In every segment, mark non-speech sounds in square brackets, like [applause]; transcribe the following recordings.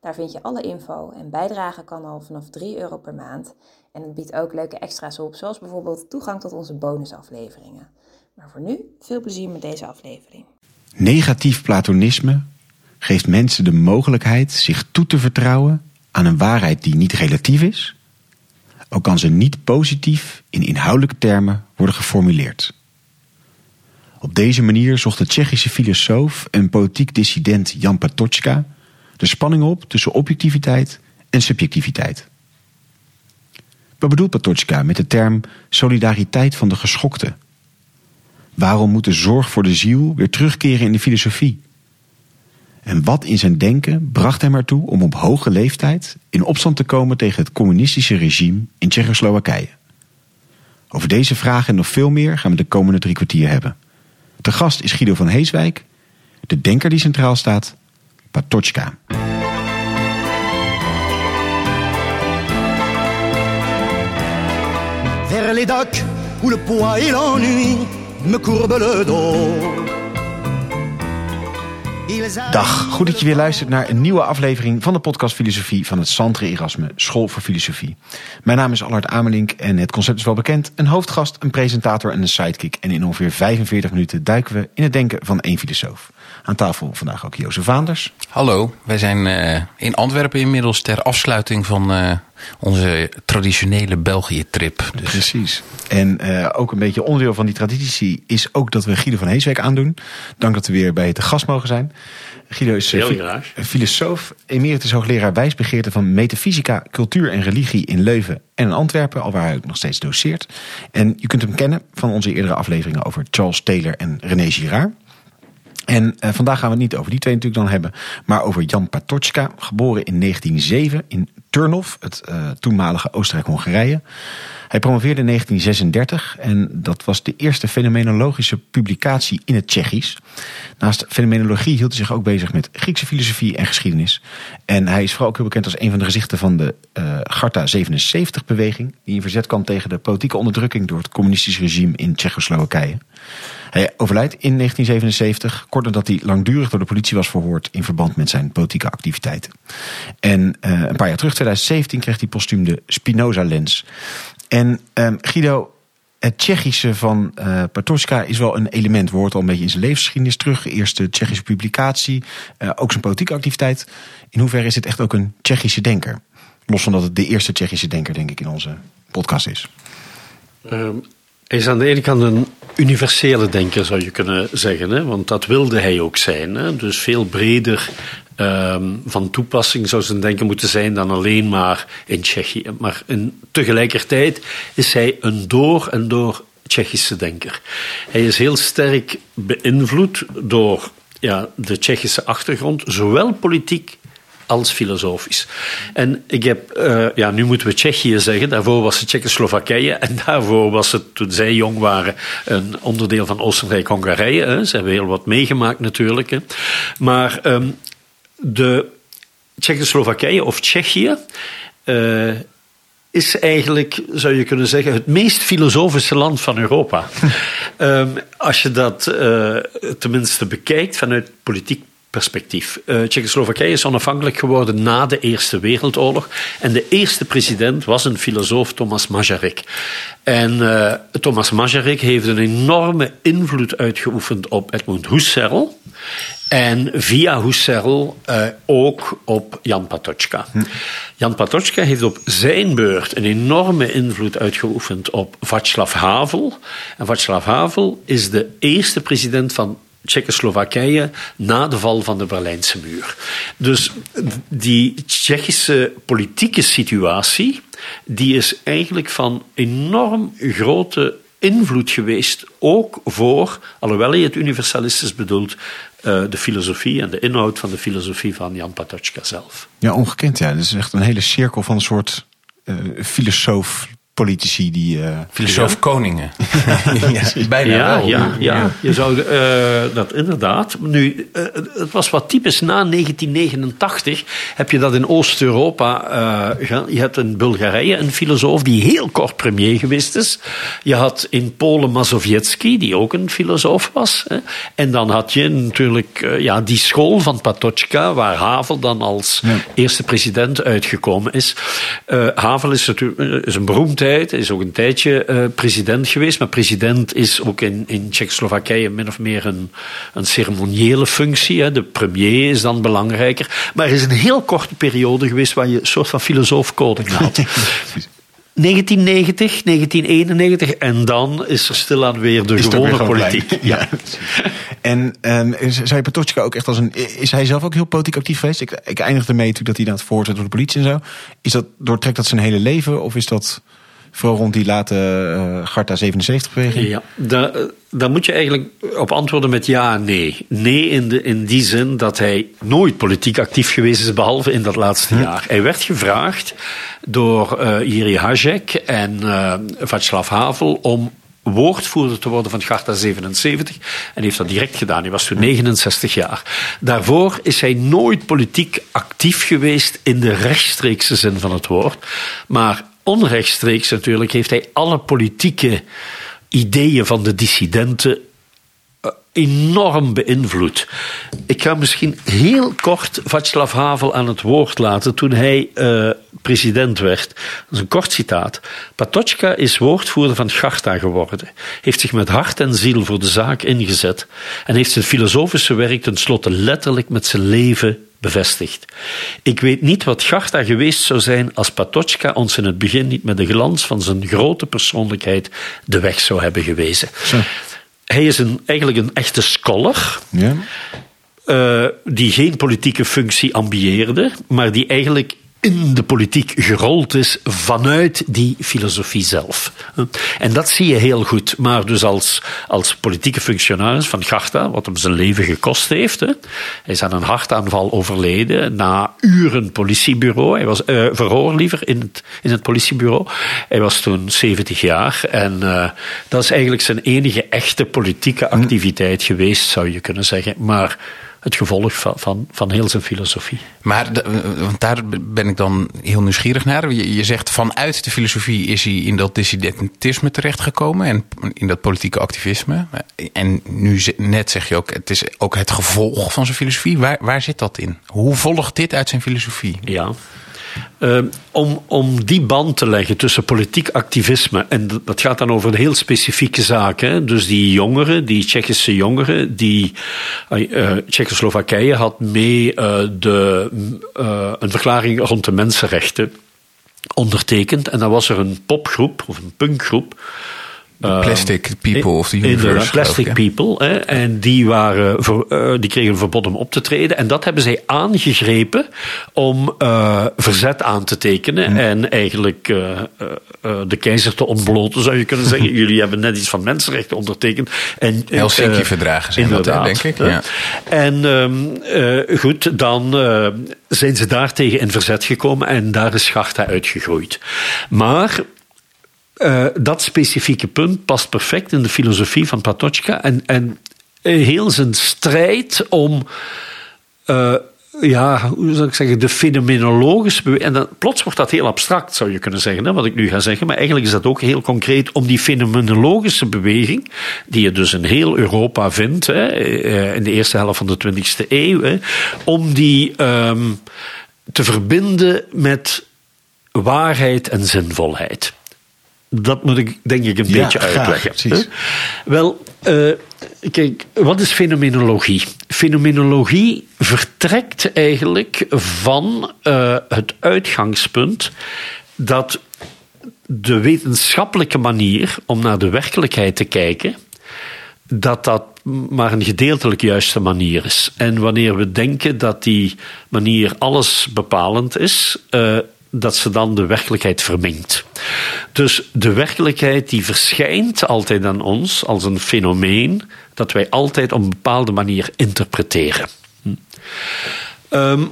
Daar vind je alle info en bijdragen kan al vanaf 3 euro per maand. En het biedt ook leuke extra's op, zoals bijvoorbeeld toegang tot onze bonusafleveringen. Maar voor nu, veel plezier met deze aflevering. Negatief platonisme geeft mensen de mogelijkheid zich toe te vertrouwen aan een waarheid die niet relatief is, ook kan ze niet positief in inhoudelijke termen worden geformuleerd. Op deze manier zocht de Tsjechische filosoof en politiek dissident Jan Patočka de spanning op tussen objectiviteit en subjectiviteit. Wat bedoelt Patočka met de term solidariteit van de geschokte? Waarom moet de zorg voor de ziel weer terugkeren in de filosofie? En wat in zijn denken bracht hem ertoe om op hoge leeftijd in opstand te komen tegen het communistische regime in Tsjechoslowakije? Over deze vragen en nog veel meer gaan we de komende drie kwartier hebben. De gast is Guido van Heeswijk, de denker die centraal staat, Patočka. Vers les docks où le poids et l'ennui me courbent le dos. Dag, goed dat je weer luistert naar een nieuwe aflevering van de podcast Filosofie van het Santre Erasme School voor Filosofie. Mijn naam is Allard Amelink en het concept is wel bekend. Een hoofdgast, een presentator en een sidekick. En in ongeveer 45 minuten duiken we in het denken van één filosoof. Aan tafel vandaag ook Jozef Vaanders. Hallo, wij zijn uh, in Antwerpen inmiddels ter afsluiting van uh, onze traditionele België-trip. Dus. Precies. En uh, ook een beetje onderdeel van die traditie is ook dat we Guido van Heeswijk aandoen. Dank dat we weer bij te gast mogen zijn. Guido is Heel filosoof, emeritus hoogleraar wijsbegeerte van metafysica, cultuur en religie in Leuven en in Antwerpen, al waar hij ook nog steeds doseert. En je kunt hem kennen van onze eerdere afleveringen over Charles Taylor en René Girard. En uh, vandaag gaan we het niet over die twee natuurlijk dan hebben, maar over Jan Patočka, geboren in 1907 in Turnov, het uh, toenmalige Oostenrijk-Hongarije. Hij promoveerde in 1936 en dat was de eerste fenomenologische publicatie in het Tsjechisch. Naast fenomenologie hield hij zich ook bezig met Griekse filosofie en geschiedenis. En hij is vooral ook heel bekend als een van de gezichten van de uh, Garta 77-beweging, die in verzet kwam tegen de politieke onderdrukking door het communistische regime in Tsjechoslowakije. Hij overlijdt in 1977, kort nadat hij langdurig door de politie was verhoord in verband met zijn politieke activiteiten. En uh, een paar jaar terug, 2017, kreeg hij postuum de Spinoza-lens. En um, Guido, het Tsjechische van uh, is wel een element. Woord al een beetje in zijn levensgeschiedenis terug. Eerste Tsjechische publicatie, uh, ook zijn politieke activiteit. In hoeverre is het echt ook een Tsjechische denker? Los van dat het de eerste Tsjechische denker, denk ik, in onze podcast is. Um, hij is aan de ene kant een universele denker, zou je kunnen zeggen. Hè? Want dat wilde hij ook zijn. Hè? Dus veel breder um, van toepassing zou zijn denken moeten zijn dan alleen maar in Tsjechië. Maar in, tegelijkertijd is hij een door en door Tsjechische denker. Hij is heel sterk beïnvloed door ja, de Tsjechische achtergrond, zowel politiek als filosofisch. En ik heb, uh, ja, nu moeten we Tsjechië zeggen, daarvoor was het Tsjechoslowakije en daarvoor was het, toen zij jong waren, een onderdeel van Oostenrijk-Hongarije. Ze hebben heel wat meegemaakt natuurlijk. Hè. Maar um, de Tsjechoslowakije of Tsjechië uh, is eigenlijk, zou je kunnen zeggen, het meest filosofische land van Europa. um, [laughs] als je dat uh, tenminste bekijkt vanuit politiek perspectief. Uh, Tsjechoslowakije is onafhankelijk geworden na de Eerste Wereldoorlog. En de eerste president was een filosoof, Thomas Masaryk. En uh, Thomas Masaryk heeft een enorme invloed uitgeoefend op Edmund Husserl. En via Husserl uh, ook op Jan Patočka. Hm. Jan Patočka heeft op zijn beurt een enorme invloed uitgeoefend op Václav Havel. En Václav Havel is de eerste president van Tsjechoslowakije na de val van de Berlijnse muur. Dus die Tsjechische politieke situatie die is eigenlijk van enorm grote invloed geweest, ook voor, alhoewel hij het universalistisch bedoelt, uh, de filosofie en de inhoud van de filosofie van Jan Patočka zelf. Ja, ongekend. Ja. Dat is echt een hele cirkel van een soort eh, filosoof, politici die... eh, Filosoof Koningen. [laughs] ja, bijna Ja, wel. ja, ja, je zou eh, dat inderdaad. Nu, eh, het was wat typisch na 1989 heb je dat in Oost-Europa. eh, je hebt in Bulgarije een filosoof die heel kort premier geweest is. Je had in Polen Mazowiecki, die ook een filosoof was. Hè. En dan had je natuurlijk ja, die school van Patočka, waar Havel dan als eerste president uitgekomen is. Eh, Havel is, natuurlijk, is een beroemdheid, is ook een tijdje eh, president geweest. Maar president is ook in, in Tsjechoslowakije min of meer een, een ceremoniële functie. Hè. De premier is dan belangrijker. Maar er is een heel korte periode geweest waar je een soort van filosoof-koning [laughs] had. 1990, 1991 en dan is er stilaan weer de gewone weer politiek. Ja. En is- zou je Patočka ook echt als een... Is hij zelf ook heel politiek actief geweest? Ik, ik eindigde mee natuurlijk dat hij dan het veroordeeld door de politie en zo. Is dat, doortrekt dat zijn hele leven? Of is dat vooral rond die late eh Garta 77-beweging? Ja, daar, eh, daar moet je eigenlijk op antwoorden met ja en nee. Nee in, de, in die zin dat hij nooit politiek actief geweest is, behalve in dat laatste jaar. Hij werd gevraagd door eh Jiri Hajek en eh Václav Havel om woordvoerder te worden van Garta 77 en heeft dat direct gedaan. Hij was toen 69 jaar. Daarvoor is hij nooit politiek actief geweest in de rechtstreekse zin van het woord, maar onrechtstreeks natuurlijk heeft hij alle politieke ideeën van de dissidenten eh, enorm beïnvloed. Ik ga misschien heel kort Václav Havel aan het woord laten toen hij eh, president werd. Dat is een kort citaat. Patočka is woordvoerder van Garta geworden, heeft zich met hart en ziel voor de zaak ingezet en heeft zijn filosofische werk tenslotte letterlijk met zijn leven bevestigd. Ik weet niet wat Garta geweest zou zijn als Patočka ons in het begin niet met de glans van zijn grote persoonlijkheid de weg zou hebben gewezen. Hij is een, eigenlijk een echte scholar. Ja. eh, die geen politieke functie ambieerde, maar die eigenlijk in de politiek gerold is vanuit die filosofie zelf. En dat zie je heel goed. Maar dus als, als politieke functionaris van Garta, wat hem zijn leven gekost heeft. Hè. Hij is aan een hartaanval overleden na uren politiebureau. Hij was eh, verhoor liever in het, in het politiebureau. Hij was toen 70 jaar. En eh, dat is eigenlijk zijn enige echte politieke activiteit geweest, zou je kunnen zeggen. Maar het gevolg van, van, van heel zijn filosofie. Maar de- want daar ben ik dan heel nieuwsgierig naar. Je, je zegt vanuit de filosofie is hij in dat dissidentisme terechtgekomen en in dat politieke activisme. En nu net zeg je ook, het is ook het gevolg van zijn filosofie. Waar, waar zit dat in? Hoe volgt dit uit zijn filosofie? Ja. Eh, om, om die band te leggen tussen politiek activisme, en dat gaat dan over heel specifieke zaak. Hè? Dus die jongeren, die Tsjechische jongeren, die eh, Tsjechoslowakije had mee eh, de, eh, een verklaring rond de mensenrechten ondertekend. En dan was er een popgroep, of een punkgroep. Eh, Plastic People of the Universe. Ik, Plastic? People. Hè, en die, waren, voor, eh, die kregen een verbod om op te treden. En dat hebben zij aangegrepen om eh, verzet aan te tekenen. En eigenlijk eh, de keizer te ontbloten, zou je kunnen zeggen. [laughs] Jullie hebben net iets van mensenrechten ondertekend. En, Helsinki-verdragen zijn dat, denk ik, ja. En ehm, eh, goed, dan zijn ze daartegen in verzet gekomen. En daar is Garta uitgegroeid. Maar eh, dat specifieke punt past perfect in de filosofie van Patočka. En, en heel zijn strijd om. eh, ja, hoe zou ik zeggen, de fenomenologische. En dan, plots wordt dat heel abstract, zou je kunnen zeggen, hè, wat ik nu ga zeggen. Maar eigenlijk is dat ook heel concreet om die fenomenologische beweging, die je dus in heel Europa vindt, hè, eh, in de eerste helft van de 20e eeuw, hè, om die ehm, te verbinden met waarheid en zinvolheid. Dat moet ik denk ik een Ja, beetje graag, uitleggen. precies. hè. Wel, eh, kijk, wat is fenomenologie? Fenomenologie vertrekt eigenlijk van eh, het uitgangspunt dat de wetenschappelijke manier om naar de werkelijkheid te kijken, dat dat maar een gedeeltelijk juiste manier is. En wanneer we denken dat die manier alles bepalend is, eh, dat ze dan de werkelijkheid verminkt. Dus de werkelijkheid die verschijnt altijd aan ons als een fenomeen dat wij altijd op een bepaalde manier interpreteren. Hm. Ehm,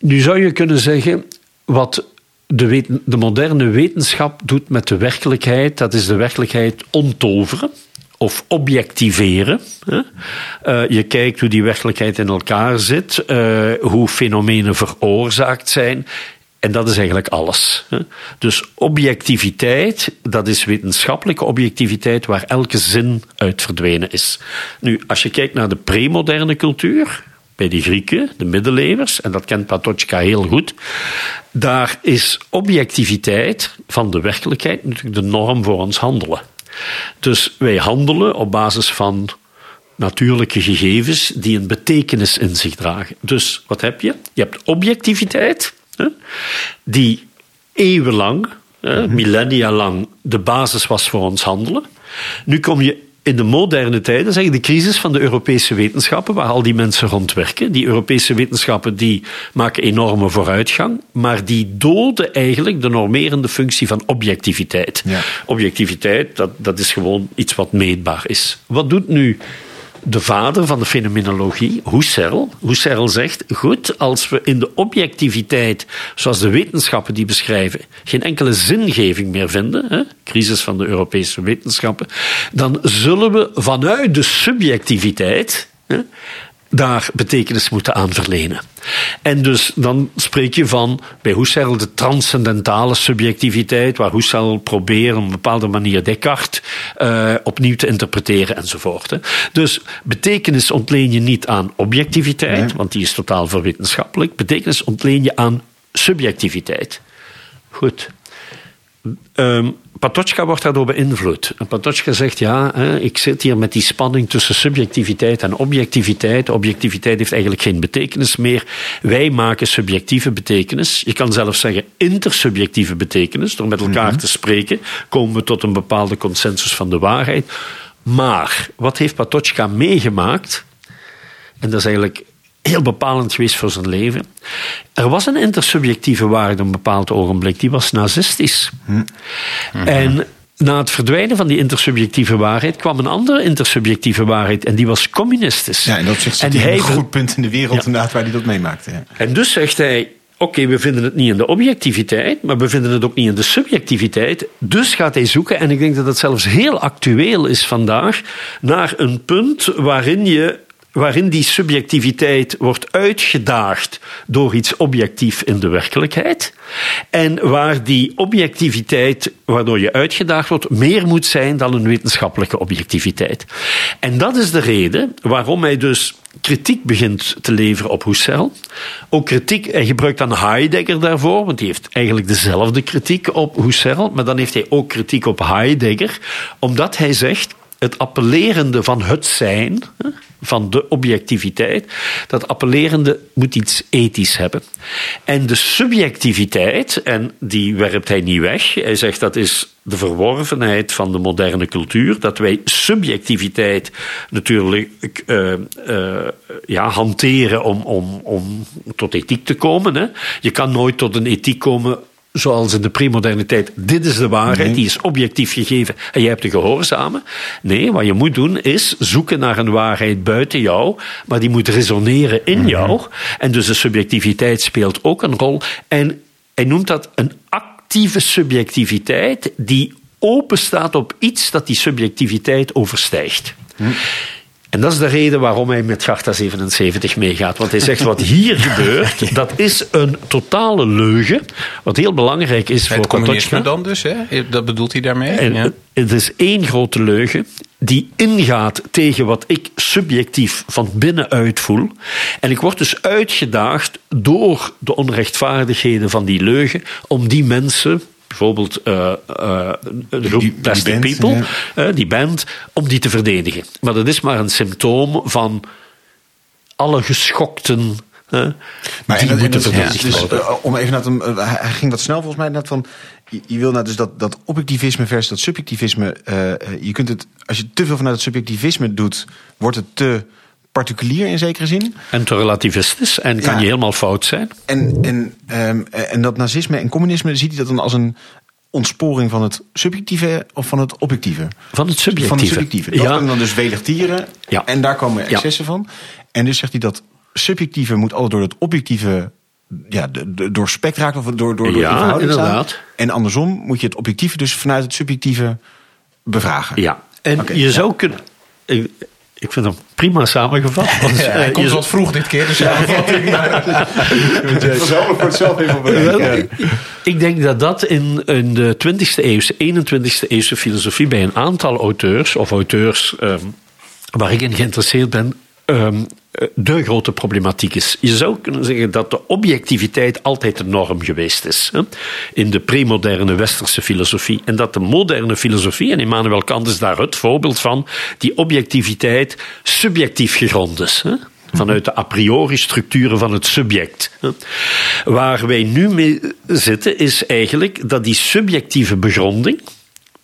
nu zou je kunnen zeggen, wat de, de moderne wetenschap doet met de werkelijkheid, dat is de werkelijkheid ontoveren of objectiveren. Uh, je kijkt hoe die werkelijkheid in elkaar zit, uh, hoe fenomenen veroorzaakt zijn. En dat is eigenlijk alles. Dus objectiviteit, dat is wetenschappelijke objectiviteit waar elke zin uit verdwenen is. Nu, als je kijkt naar de premoderne cultuur, bij de Grieken, de middeleeuwers, en dat kent Patočka heel goed, daar is objectiviteit van de werkelijkheid natuurlijk de norm voor ons handelen. Dus wij handelen op basis van natuurlijke gegevens die een betekenis in zich dragen. Dus wat heb je? Je hebt objectiviteit, die eeuwenlang, hè, millennia lang, de basis was voor ons handelen. Nu kom je in de moderne tijden, zeg de crisis van de Europese wetenschappen, waar al die mensen rondwerken. Die Europese wetenschappen die maken enorme vooruitgang, maar die doden eigenlijk de normerende functie van objectiviteit. Ja. Objectiviteit, dat, dat is gewoon iets wat meetbaar is. Wat doet nu de vader van de fenomenologie, Husserl. Husserl zegt, goed, als we in de objectiviteit, zoals de wetenschappen die beschrijven, geen enkele zingeving meer vinden, hè, crisis van de Europese wetenschappen, dan zullen we vanuit de subjectiviteit hè, daar betekenis moeten aan verlenen. En dus dan spreek je van bij Husserl de transcendentale subjectiviteit, waar Husserl probeert op een bepaalde manier Descartes uh, opnieuw te interpreteren enzovoort. Hè. Dus betekenis ontleen je niet aan objectiviteit, Nee. want die is totaal verwetenschappelijk. Betekenis ontleen je aan subjectiviteit. Goed. Um, Patočka wordt daardoor beïnvloed. En Patočka zegt, ja, hè, ik zit hier met die spanning tussen subjectiviteit en objectiviteit. Objectiviteit heeft eigenlijk geen betekenis meer. Wij maken subjectieve betekenis. Je kan zelfs zeggen intersubjectieve betekenis. Door met elkaar mm -hmm. te spreken komen we tot een bepaalde consensus van de waarheid. Maar, wat heeft Patočka meegemaakt? En dat is eigenlijk heel bepalend geweest voor zijn leven. Er was een intersubjectieve waarde op een bepaald ogenblik, die was nazistisch. Hm. En na het verdwijnen van die intersubjectieve waarheid kwam een andere intersubjectieve waarheid en die was communistisch. Ja, en dat zit hij een goed punt in de wereld ja. inderdaad waar hij dat meemaakte. Ja. En dus zegt hij, oké, okay, we vinden het niet in de objectiviteit, maar we vinden het ook niet in de subjectiviteit. Dus gaat hij zoeken, en ik denk dat dat zelfs heel actueel is vandaag, naar een punt waarin je waarin die subjectiviteit wordt uitgedaagd door iets objectief in de werkelijkheid. En waar die objectiviteit, waardoor je uitgedaagd wordt, meer moet zijn dan een wetenschappelijke objectiviteit. En dat is de reden waarom hij dus kritiek begint te leveren op Husserl. Ook kritiek, hij gebruikt dan Heidegger daarvoor, want die heeft eigenlijk dezelfde kritiek op Husserl, maar dan heeft hij ook kritiek op Heidegger, omdat hij zegt, het appellerende van het zijn, van de objectiviteit, dat appellerende moet iets ethisch hebben. En de subjectiviteit, en die werpt hij niet weg, hij zegt dat is de verworvenheid van de moderne cultuur, dat wij subjectiviteit natuurlijk uh, uh, ja, hanteren om, om, om tot ethiek te komen. Hè. Je kan nooit tot een ethiek komen zoals in de premoderniteit, dit is de waarheid, nee. die is objectief gegeven en je hebt te gehoorzamen. Nee, wat je moet doen is zoeken naar een waarheid buiten jou, maar die moet resoneren in -hmm. jou. En dus de subjectiviteit speelt ook een rol. En hij noemt dat een actieve subjectiviteit die open staat op iets dat die subjectiviteit overstijgt. Mm. En dat is de reden waarom hij met Garta 77 meegaat. Want hij zegt, wat hier [laughs] gebeurt, dat is een totale leugen. Wat heel belangrijk is het voor communisme dan dus, hè? Dat bedoelt hij daarmee? En ja. Het is één grote leugen die ingaat tegen wat ik subjectief van binnenuit voel. En ik word dus uitgedaagd door de onrechtvaardigheden van die leugen om die mensen bijvoorbeeld uh, uh, de groep die, Plastic die band, People, ja. uh, die band, om die te verdedigen. Maar dat is maar een symptoom van alle geschokten. maar die en, moeten dus, worden. Dus, om even naar hem, hij ging wat snel volgens mij net van. Je, je wil nou dus dat, dat objectivisme versus dat subjectivisme. je kunt het, als je te veel vanuit het subjectivisme doet, wordt het te particulier in zekere zin. En te relativistisch en kan ja. je helemaal fout zijn. En, en, um, en dat nazisme en communisme, ziet hij dat dan als een ontsporing van het subjectieve of van het objectieve? Van het subjectieve. Van het subjectieve. Dat ja. dan dus welig tieren ja. en daar komen excessen ja. van. En dus zegt hij dat subjectieve moet altijd door het objectieve ja, doorspekt raakt of door, door, door Ja, staan. inderdaad. En andersom moet je het objectieve dus vanuit het subjectieve bevragen. Ja, en je zou kunnen. Ik, vind hem prima samengevat. Want, Ja, eh, hij komt je wat vroeg dit keer, dus ja. [laughs] Voor het zelf even ik- denk dat dat in, in de 20e eeuwse, 21e eeuwse filosofie bij een aantal auteurs, of auteurs ehm, waar ik in geïnteresseerd ben, ehm, eh, de grote problematiek is. Je zou kunnen zeggen dat de objectiviteit altijd de norm geweest is. Hè? In de premoderne westerse filosofie. En dat de moderne filosofie, en Immanuel Kant is daar het voorbeeld van, die objectiviteit subjectief gegrond is. Hè? vanuit de a priori structuren van het subject. Waar wij nu mee zitten is eigenlijk dat die subjectieve begronding,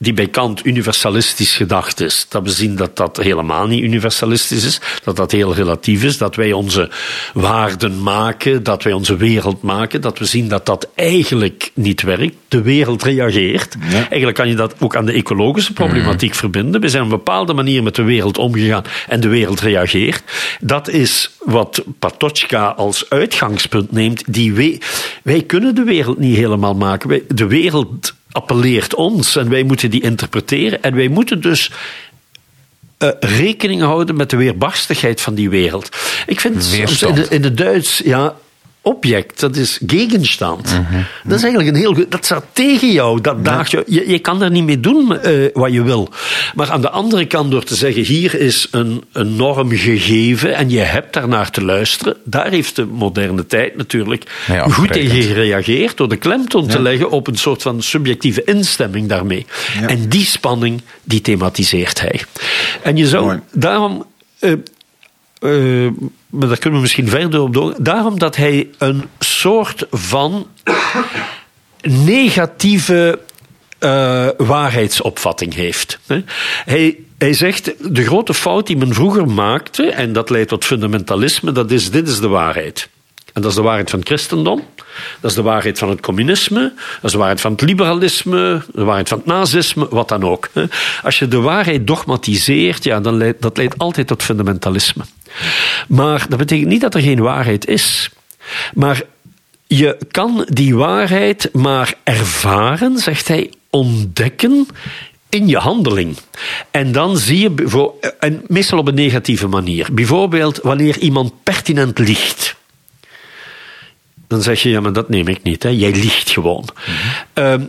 die bij Kant universalistisch gedacht is, dat we zien dat dat helemaal niet universalistisch is, dat dat heel relatief is, dat wij onze waarden maken, dat wij onze wereld maken, dat we zien dat dat eigenlijk niet werkt. De wereld reageert. Eigenlijk kan je dat ook aan de ecologische problematiek verbinden. We zijn op een bepaalde manier met de wereld omgegaan en de wereld reageert. Dat is wat Patochka als uitgangspunt neemt. Die we, wij kunnen de wereld niet helemaal maken. Wij, de wereld appelleert ons en wij moeten die interpreteren. En wij moeten dus eh, rekening houden met de weerbarstigheid van die wereld. Ik vind soms in de, in het Duits, ja, object, dat is gegenstand. Dat is eigenlijk een heel goed. Dat staat tegen jou. Dat daagt je, je. Je kan er niet mee doen eh, wat je wil. Maar aan de andere kant, door te zeggen: hier is een, een norm gegeven en je hebt daarnaar te luisteren. Daar heeft de moderne tijd natuurlijk Ja, goed tegen gereageerd. Door de klemtoon te leggen op een soort van subjectieve instemming daarmee. Ja. En die spanning, die thematiseert hij. En je zou Mooi. daarom. eh, eh, maar daar kunnen we misschien verder op door. Daarom dat hij een soort van negatieve eh, waarheidsopvatting heeft. Hij, hij zegt, de grote fout die men vroeger maakte, en dat leidt tot fundamentalisme, dat is, dit is de waarheid. En dat is de waarheid van het christendom, dat is de waarheid van het communisme, dat is de waarheid van het liberalisme, de waarheid van het nazisme, wat dan ook. Als je de waarheid dogmatiseert, ja, dan leidt dat leidt altijd tot fundamentalisme. Maar dat betekent niet dat er geen waarheid is. Maar je kan die waarheid maar ervaren, zegt hij, ontdekken in je handeling. En dan zie je, en meestal op een negatieve manier. Bijvoorbeeld wanneer iemand pertinent liegt. Dan zeg je, ja, maar dat neem ik niet. Hè. Jij liegt gewoon. Ehm,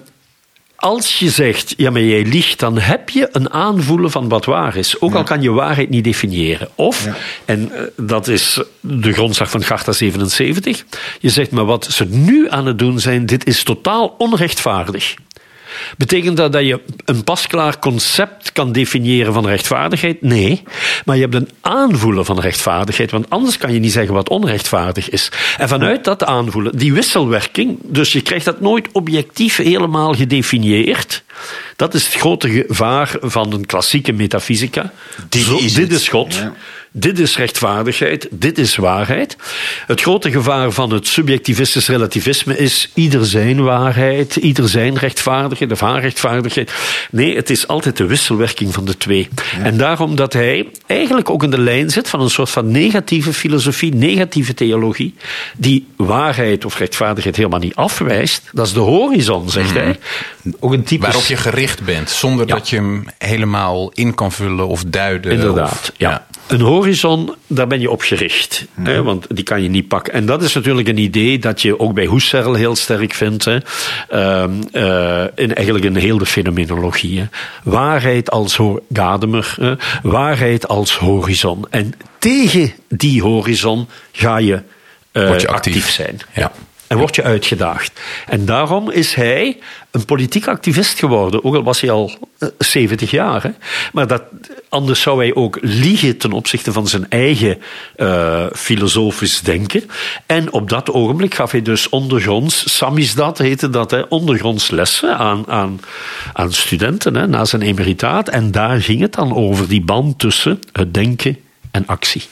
als je zegt, ja, maar jij liegt, dan heb je een aanvoelen van wat waar is. Ook al kan je waarheid niet definiëren. Of, Ja. en eh, dat is de grondslag van Charta 77, je zegt, maar wat ze nu aan het doen zijn, dit is totaal onrechtvaardig. Betekent dat dat je een pasklaar concept kan definiëren van rechtvaardigheid? Nee. Maar je hebt een aanvoelen van rechtvaardigheid, want anders kan je niet zeggen wat onrechtvaardig is. En vanuit dat aanvoelen, die wisselwerking, dus je krijgt dat nooit objectief helemaal gedefinieerd. Dat is het grote gevaar van een klassieke metafysica. Dit Zo, is dit het. is God. Ja. Dit is rechtvaardigheid, dit is waarheid. Het grote gevaar van het subjectivistisch relativisme is ieder zijn waarheid, ieder zijn rechtvaardigheid of haar rechtvaardigheid. Nee, het is altijd de wisselwerking van de twee. En daarom dat hij eigenlijk ook in de lijn zit van een soort van negatieve filosofie, negatieve theologie, die waarheid of rechtvaardigheid helemaal niet afwijst. Dat is de horizon, zegt hij. Ook een typisch... Waarop je gericht bent, zonder Ja. dat je hem helemaal in kan vullen of duiden. Inderdaad, of- ja. Een horizon, daar ben je op gericht. Hè, want die kan je niet pakken. En dat is natuurlijk een idee dat je ook bij Husserl heel sterk vindt. Hè. Ehm, eh, in eigenlijk in heel de fenomenologie. Hè. Waarheid als Gadamer, hè. waarheid als horizon. En tegen die horizon ga je, eh, je actief. actief. zijn. Ja. En word je uitgedaagd. En daarom is hij een politiek activist geworden. Ook al was hij al eh, 70 jaar. Hè. Maar dat, anders zou hij ook liegen ten opzichte van zijn eigen eh, filosofisch denken. En op dat ogenblik gaf hij dus ondergronds, samizdat heette dat, hè, ondergronds lessen aan, aan, aan studenten hè, na zijn emeritaat. En daar ging het dan over die band tussen het denken en actie.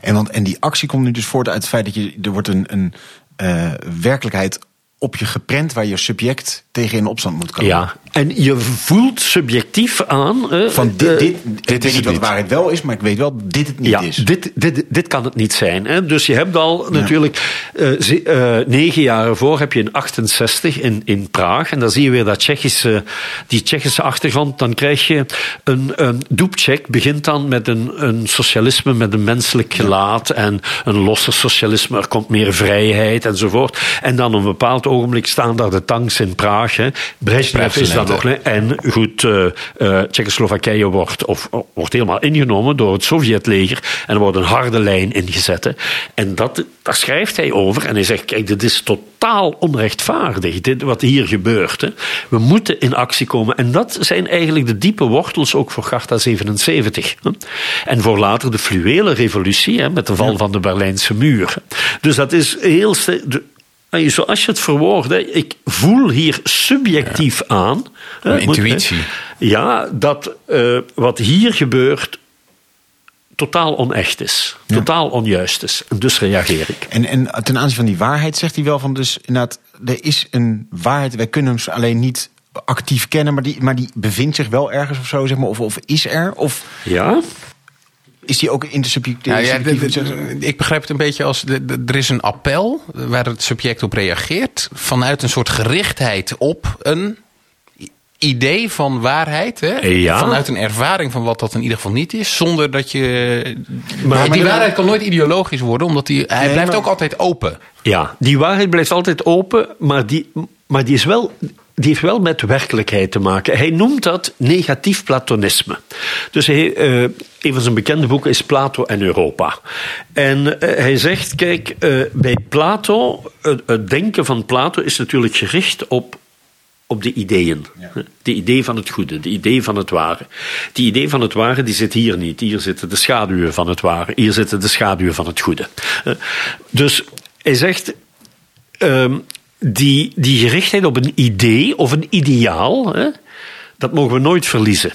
En, want, en die actie komt nu dus voort uit het feit dat je, er wordt een, een eh, werkelijkheid op je geprent waar je subject tegen in opstand moet komen. Ja, en je voelt subjectief aan. hè, Van dit, de- is niet het wat niet. waarheid wel is, maar ik weet wel dat dit het niet ja, is. Dit, dit, dit kan het niet zijn. Hè? Dus je hebt al natuurlijk eh, ze- eh, negen jaar ervoor heb je in 68 in, in Praag. En dan zie je weer dat Tsjechische, die Tsjechische achtergrond. Dan krijg je een, een Dubček begint dan met een, een socialisme met een menselijk gelaat. En een losse socialisme. Er komt meer vrijheid enzovoort. En dan op een bepaald ogenblik staan daar de tanks in Praag. Hè. Brezhnev is hè. En goed, eh eh, Tsjechoslowakije wordt, of, wordt helemaal ingenomen door het Sovjetleger. En er wordt een harde lijn ingezet. hè. En dat, daar schrijft hij over. En hij zegt: Kijk, dit is totaal onrechtvaardig. Dit, wat hier gebeurt. Hè. We moeten in actie komen. En dat zijn eigenlijk de diepe wortels ook voor Garta 77. hè. En voor later de fluwele revolutie hè, met de val van de Berlijnse muur. Dus dat is heel. de- Zoals je het verwoordt, hè, ik voel hier subjectief aan. hè, Een moet- intuïtie. ja, dat eh, wat hier gebeurt totaal onecht is. Totaal onjuist is. En dus reageer ik. En, en ten aanzien van die waarheid zegt hij wel van dus inderdaad, er is een waarheid, wij kunnen hem alleen niet actief kennen, maar die, maar die bevindt zich wel ergens of zo, zeg maar, of, of is er? Of Ja? Is die ook in de. Nou ja, de- ik begrijp het een beetje als de- de- er is een appel waar het subject op reageert vanuit een soort gerichtheid op een idee van waarheid, hè? Ja. vanuit een ervaring van wat dat in ieder geval niet is, zonder dat je. Maar- die maar- waarheid kan nooit ideologisch worden, omdat die, hij Nee, blijft maar- ook altijd open. Ja, die waarheid blijft altijd open, maar die, maar die, is wel, die heeft wel met werkelijkheid te maken. Hij noemt dat negatief platonisme. Dus hij, eh, een van zijn bekende boeken is Plato en Europa. En eh, hij zegt, kijk, eh, bij Plato, het, denken van Plato is natuurlijk gericht op op de ideeën. De idee van het goede, de idee van het ware. Die idee van het ware die zit hier niet. Hier zitten de schaduwen van het ware. Hier zitten de schaduwen van het goede. Dus hij zegt. ehm, die, die gerichtheid op een idee of een ideaal, hè, dat mogen we nooit verliezen.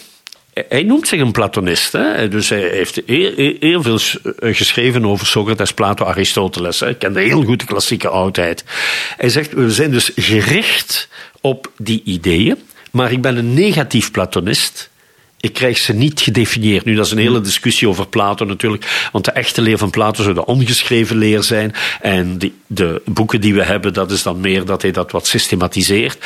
Hij noemt zich een Platonist. Hè? Dus hij heeft heel, veel eh, geschreven over Socrates, Plato, Aristoteles. Hij kende heel goed de klassieke oudheid. Hij zegt, we zijn dus gericht op die ideeën, maar ik ben een negatief Platonist. Ik krijg ze niet gedefinieerd. Nu, dat is een hele discussie over Plato natuurlijk. Want de echte leer van Plato zou de ongeschreven leer zijn. En de boeken die we hebben, dat is dan meer dat hij dat wat systematiseert.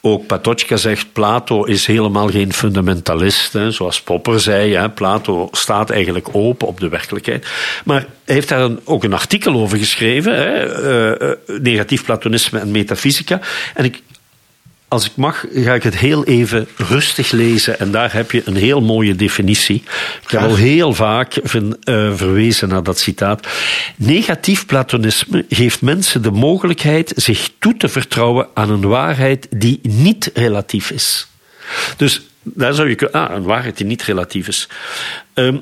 Ook Patočka zegt, Plato is helemaal geen fundamentalist. Hè, zoals Popper zei, hè, Plato staat eigenlijk open op de werkelijkheid. Maar hij heeft daar een, ook een artikel over geschreven. Hè, eh, eh, negatief platonisme en metafysica. En ik, als ik mag, ga ik het heel even rustig lezen. En daar heb je een heel mooie definitie. Ik heb al heel vaak eh, verwezen naar dat citaat. Negatief platonisme geeft mensen de mogelijkheid zich toe te vertrouwen aan een waarheid die niet relatief is. Dus daar zou je kunnen. Ah, een waarheid die niet relatief is. Ehm,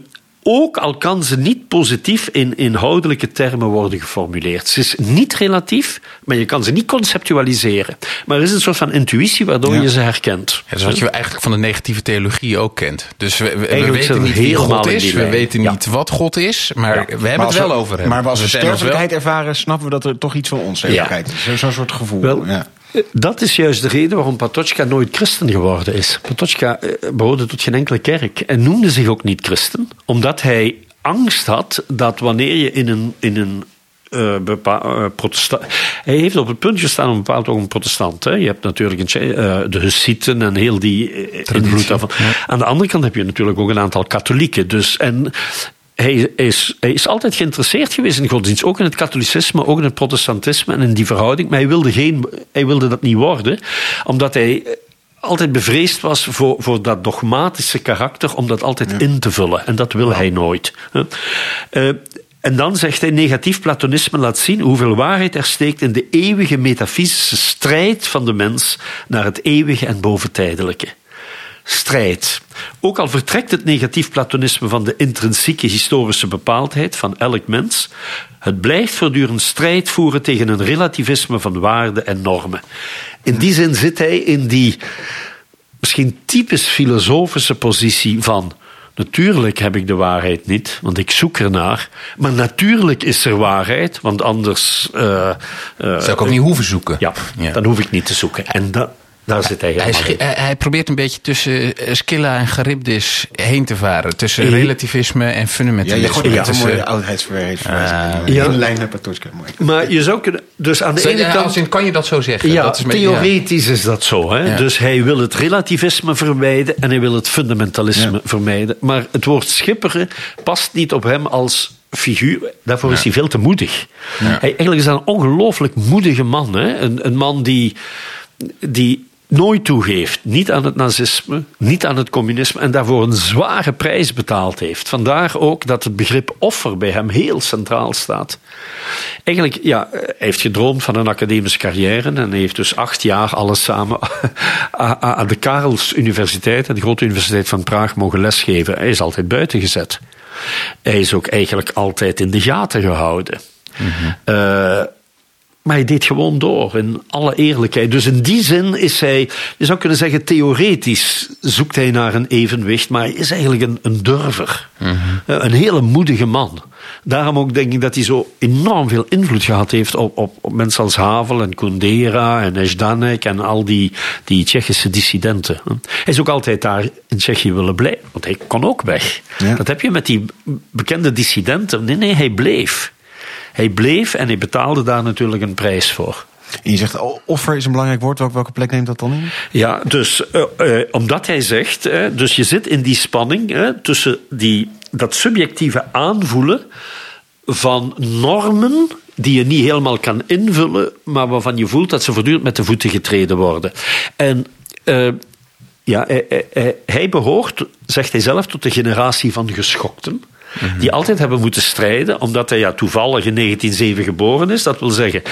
ook al kan ze niet positief in inhoudelijke termen worden geformuleerd. Ze is niet relatief, maar je kan ze niet conceptualiseren. Maar er is een soort van intuïtie waardoor Ja. je ze herkent. Ja, dat is wat je eigenlijk van de negatieve theologie ook kent. Dus we, we- we Eigenlijk weten niet het wie helemaal God is, we weten Ja. niet wat God is, maar Ja. we hebben Maar het wel we- over hem. Maar als we sterfelijkheid ervaren, snappen we dat er toch iets van onsterfelijkheid is. Zo- Zo'n soort gevoel. Wel, ja. Dat is juist de reden waarom Patočka nooit christen geworden is. Patočka eh, behoorde tot geen enkele kerk en noemde zich ook niet christen, omdat hij angst had dat wanneer je in een, in een eh, bepa- eh, protestant. Hij heeft op het punt gestaan om een bepaald ook een protestant. Hè. Je hebt natuurlijk een, de Hussieten en heel die invloed daarvan. Aan de andere kant heb je natuurlijk ook een aantal katholieken. Dus, en hij is, hij is altijd geïnteresseerd geweest in godsdienst. Ook in het katholicisme, ook in het protestantisme en in die verhouding. Maar hij wilde, geen, hij wilde dat niet worden, omdat hij altijd bevreesd was voor, voor dat dogmatische karakter, om dat altijd in te vullen. En dat wil hij nooit. Eh, en dan zegt hij, negatief platonisme laat zien hoeveel waarheid er steekt in de eeuwige metafysische strijd van de mens naar het eeuwige en boventijdelijke strijd. Ook al vertrekt het negatief platonisme van de intrinsieke historische bepaaldheid van elk mens, het blijft voortdurend strijd voeren tegen een relativisme van waarden en normen. In die zin zit hij in die misschien typisch filosofische positie van. Natuurlijk heb ik de waarheid niet, want ik zoek ernaar. Maar natuurlijk is er waarheid, want anders. eh, Zou ik ook niet hoeven zoeken. ja, Ja. dan hoef ik niet te zoeken. En dat, Daar zit hij Hij, helemaal schi- in. hij, hij probeert een beetje tussen eh, Scylla en Charybdis heen te varen. Tussen Ja. relativisme en Ja, fundamentalisme. je gooit Ja. echt een Tussen- mooie oudheidsverwijzing. Ja. In lijn met Patočka. Mooi. Maar je zou kunnen... Dus aan de ene ja, kant... als in, kan je dat zo zeggen? Ja, dat is met- theoretisch is dat zo. Hè? Ja. Dus hij wil het relativisme vermijden en hij wil het fundamentalisme Ja. vermijden. Maar het woord schipperen past niet op hem als figuur. Daarvoor is hij veel te moedig. Hij, eigenlijk is dat een ongelooflijk moedige man. Hè? Een, een man die, die nooit toegeeft. Niet aan het nazisme, niet aan het communisme. En daarvoor een zware prijs betaald heeft. Vandaar ook dat het begrip offer bij hem heel centraal staat. Eigenlijk, ja, hij heeft gedroomd van een academische carrière. En heeft dus acht jaar alles samen [laughs] aan de Karels Universiteit, de grote universiteit van Praag, mogen lesgeven. Hij is altijd buiten gezet. Hij is ook eigenlijk altijd in de gaten gehouden. Eh, maar hij deed gewoon door, in alle eerlijkheid. Dus in die zin is hij, je zou kunnen zeggen, theoretisch zoekt hij naar een evenwicht, maar hij is eigenlijk een, een durver. Eh, Een hele moedige man. Daarom ook denk ik dat hij zo enorm veel invloed gehad heeft op, op, op mensen als Havel en Kundera en Nezdanek en al die, die Tsjechische dissidenten. Hij is ook altijd daar in Tsjechië willen blijven, want hij kon ook weg. Ja. Dat heb je met die bekende dissidenten. Nee, nee, hij bleef. Hij bleef en hij betaalde daar natuurlijk een prijs voor. En je zegt, oh, offer is een belangrijk woord. Welke, plek neemt dat dan in? Ja, dus eh, eh, omdat hij zegt, hè, dus je zit in die spanning tussen die, dat subjectieve aanvoelen van normen die je niet helemaal kan invullen, maar waarvan je voelt dat ze voortdurend met de voeten getreden worden. En eh, ja, hij- hij behoort, zegt hij zelf, tot de generatie van geschokten. Die altijd hebben moeten strijden, omdat hij ja, toevallig in 1907 geboren is. Dat wil zeggen,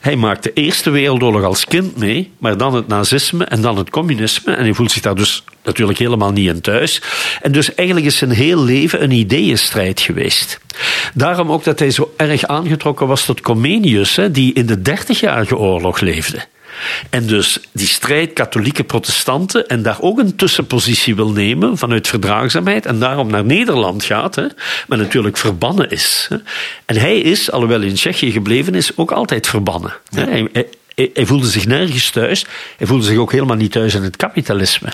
hij maakt de Eerste Wereldoorlog als kind mee, maar dan het nazisme en dan het communisme. En hij voelt zich daar dus natuurlijk helemaal niet in thuis. En dus eigenlijk is zijn heel leven een ideeënstrijd geweest. Daarom ook dat hij zo erg aangetrokken was tot Comenius, hè, die in de Dertigjarige Oorlog leefde. En dus die strijd katholieke protestanten en daar ook een tussenpositie wil nemen vanuit verdraagzaamheid en daarom naar Nederland gaat, hè, maar natuurlijk verbannen is. Hè. En hij is, alhoewel in Tsjechië gebleven is, ook altijd verbannen. Hè. Hij, hij- hij, hij voelde zich nergens thuis. Hij voelde zich ook helemaal niet thuis in het kapitalisme.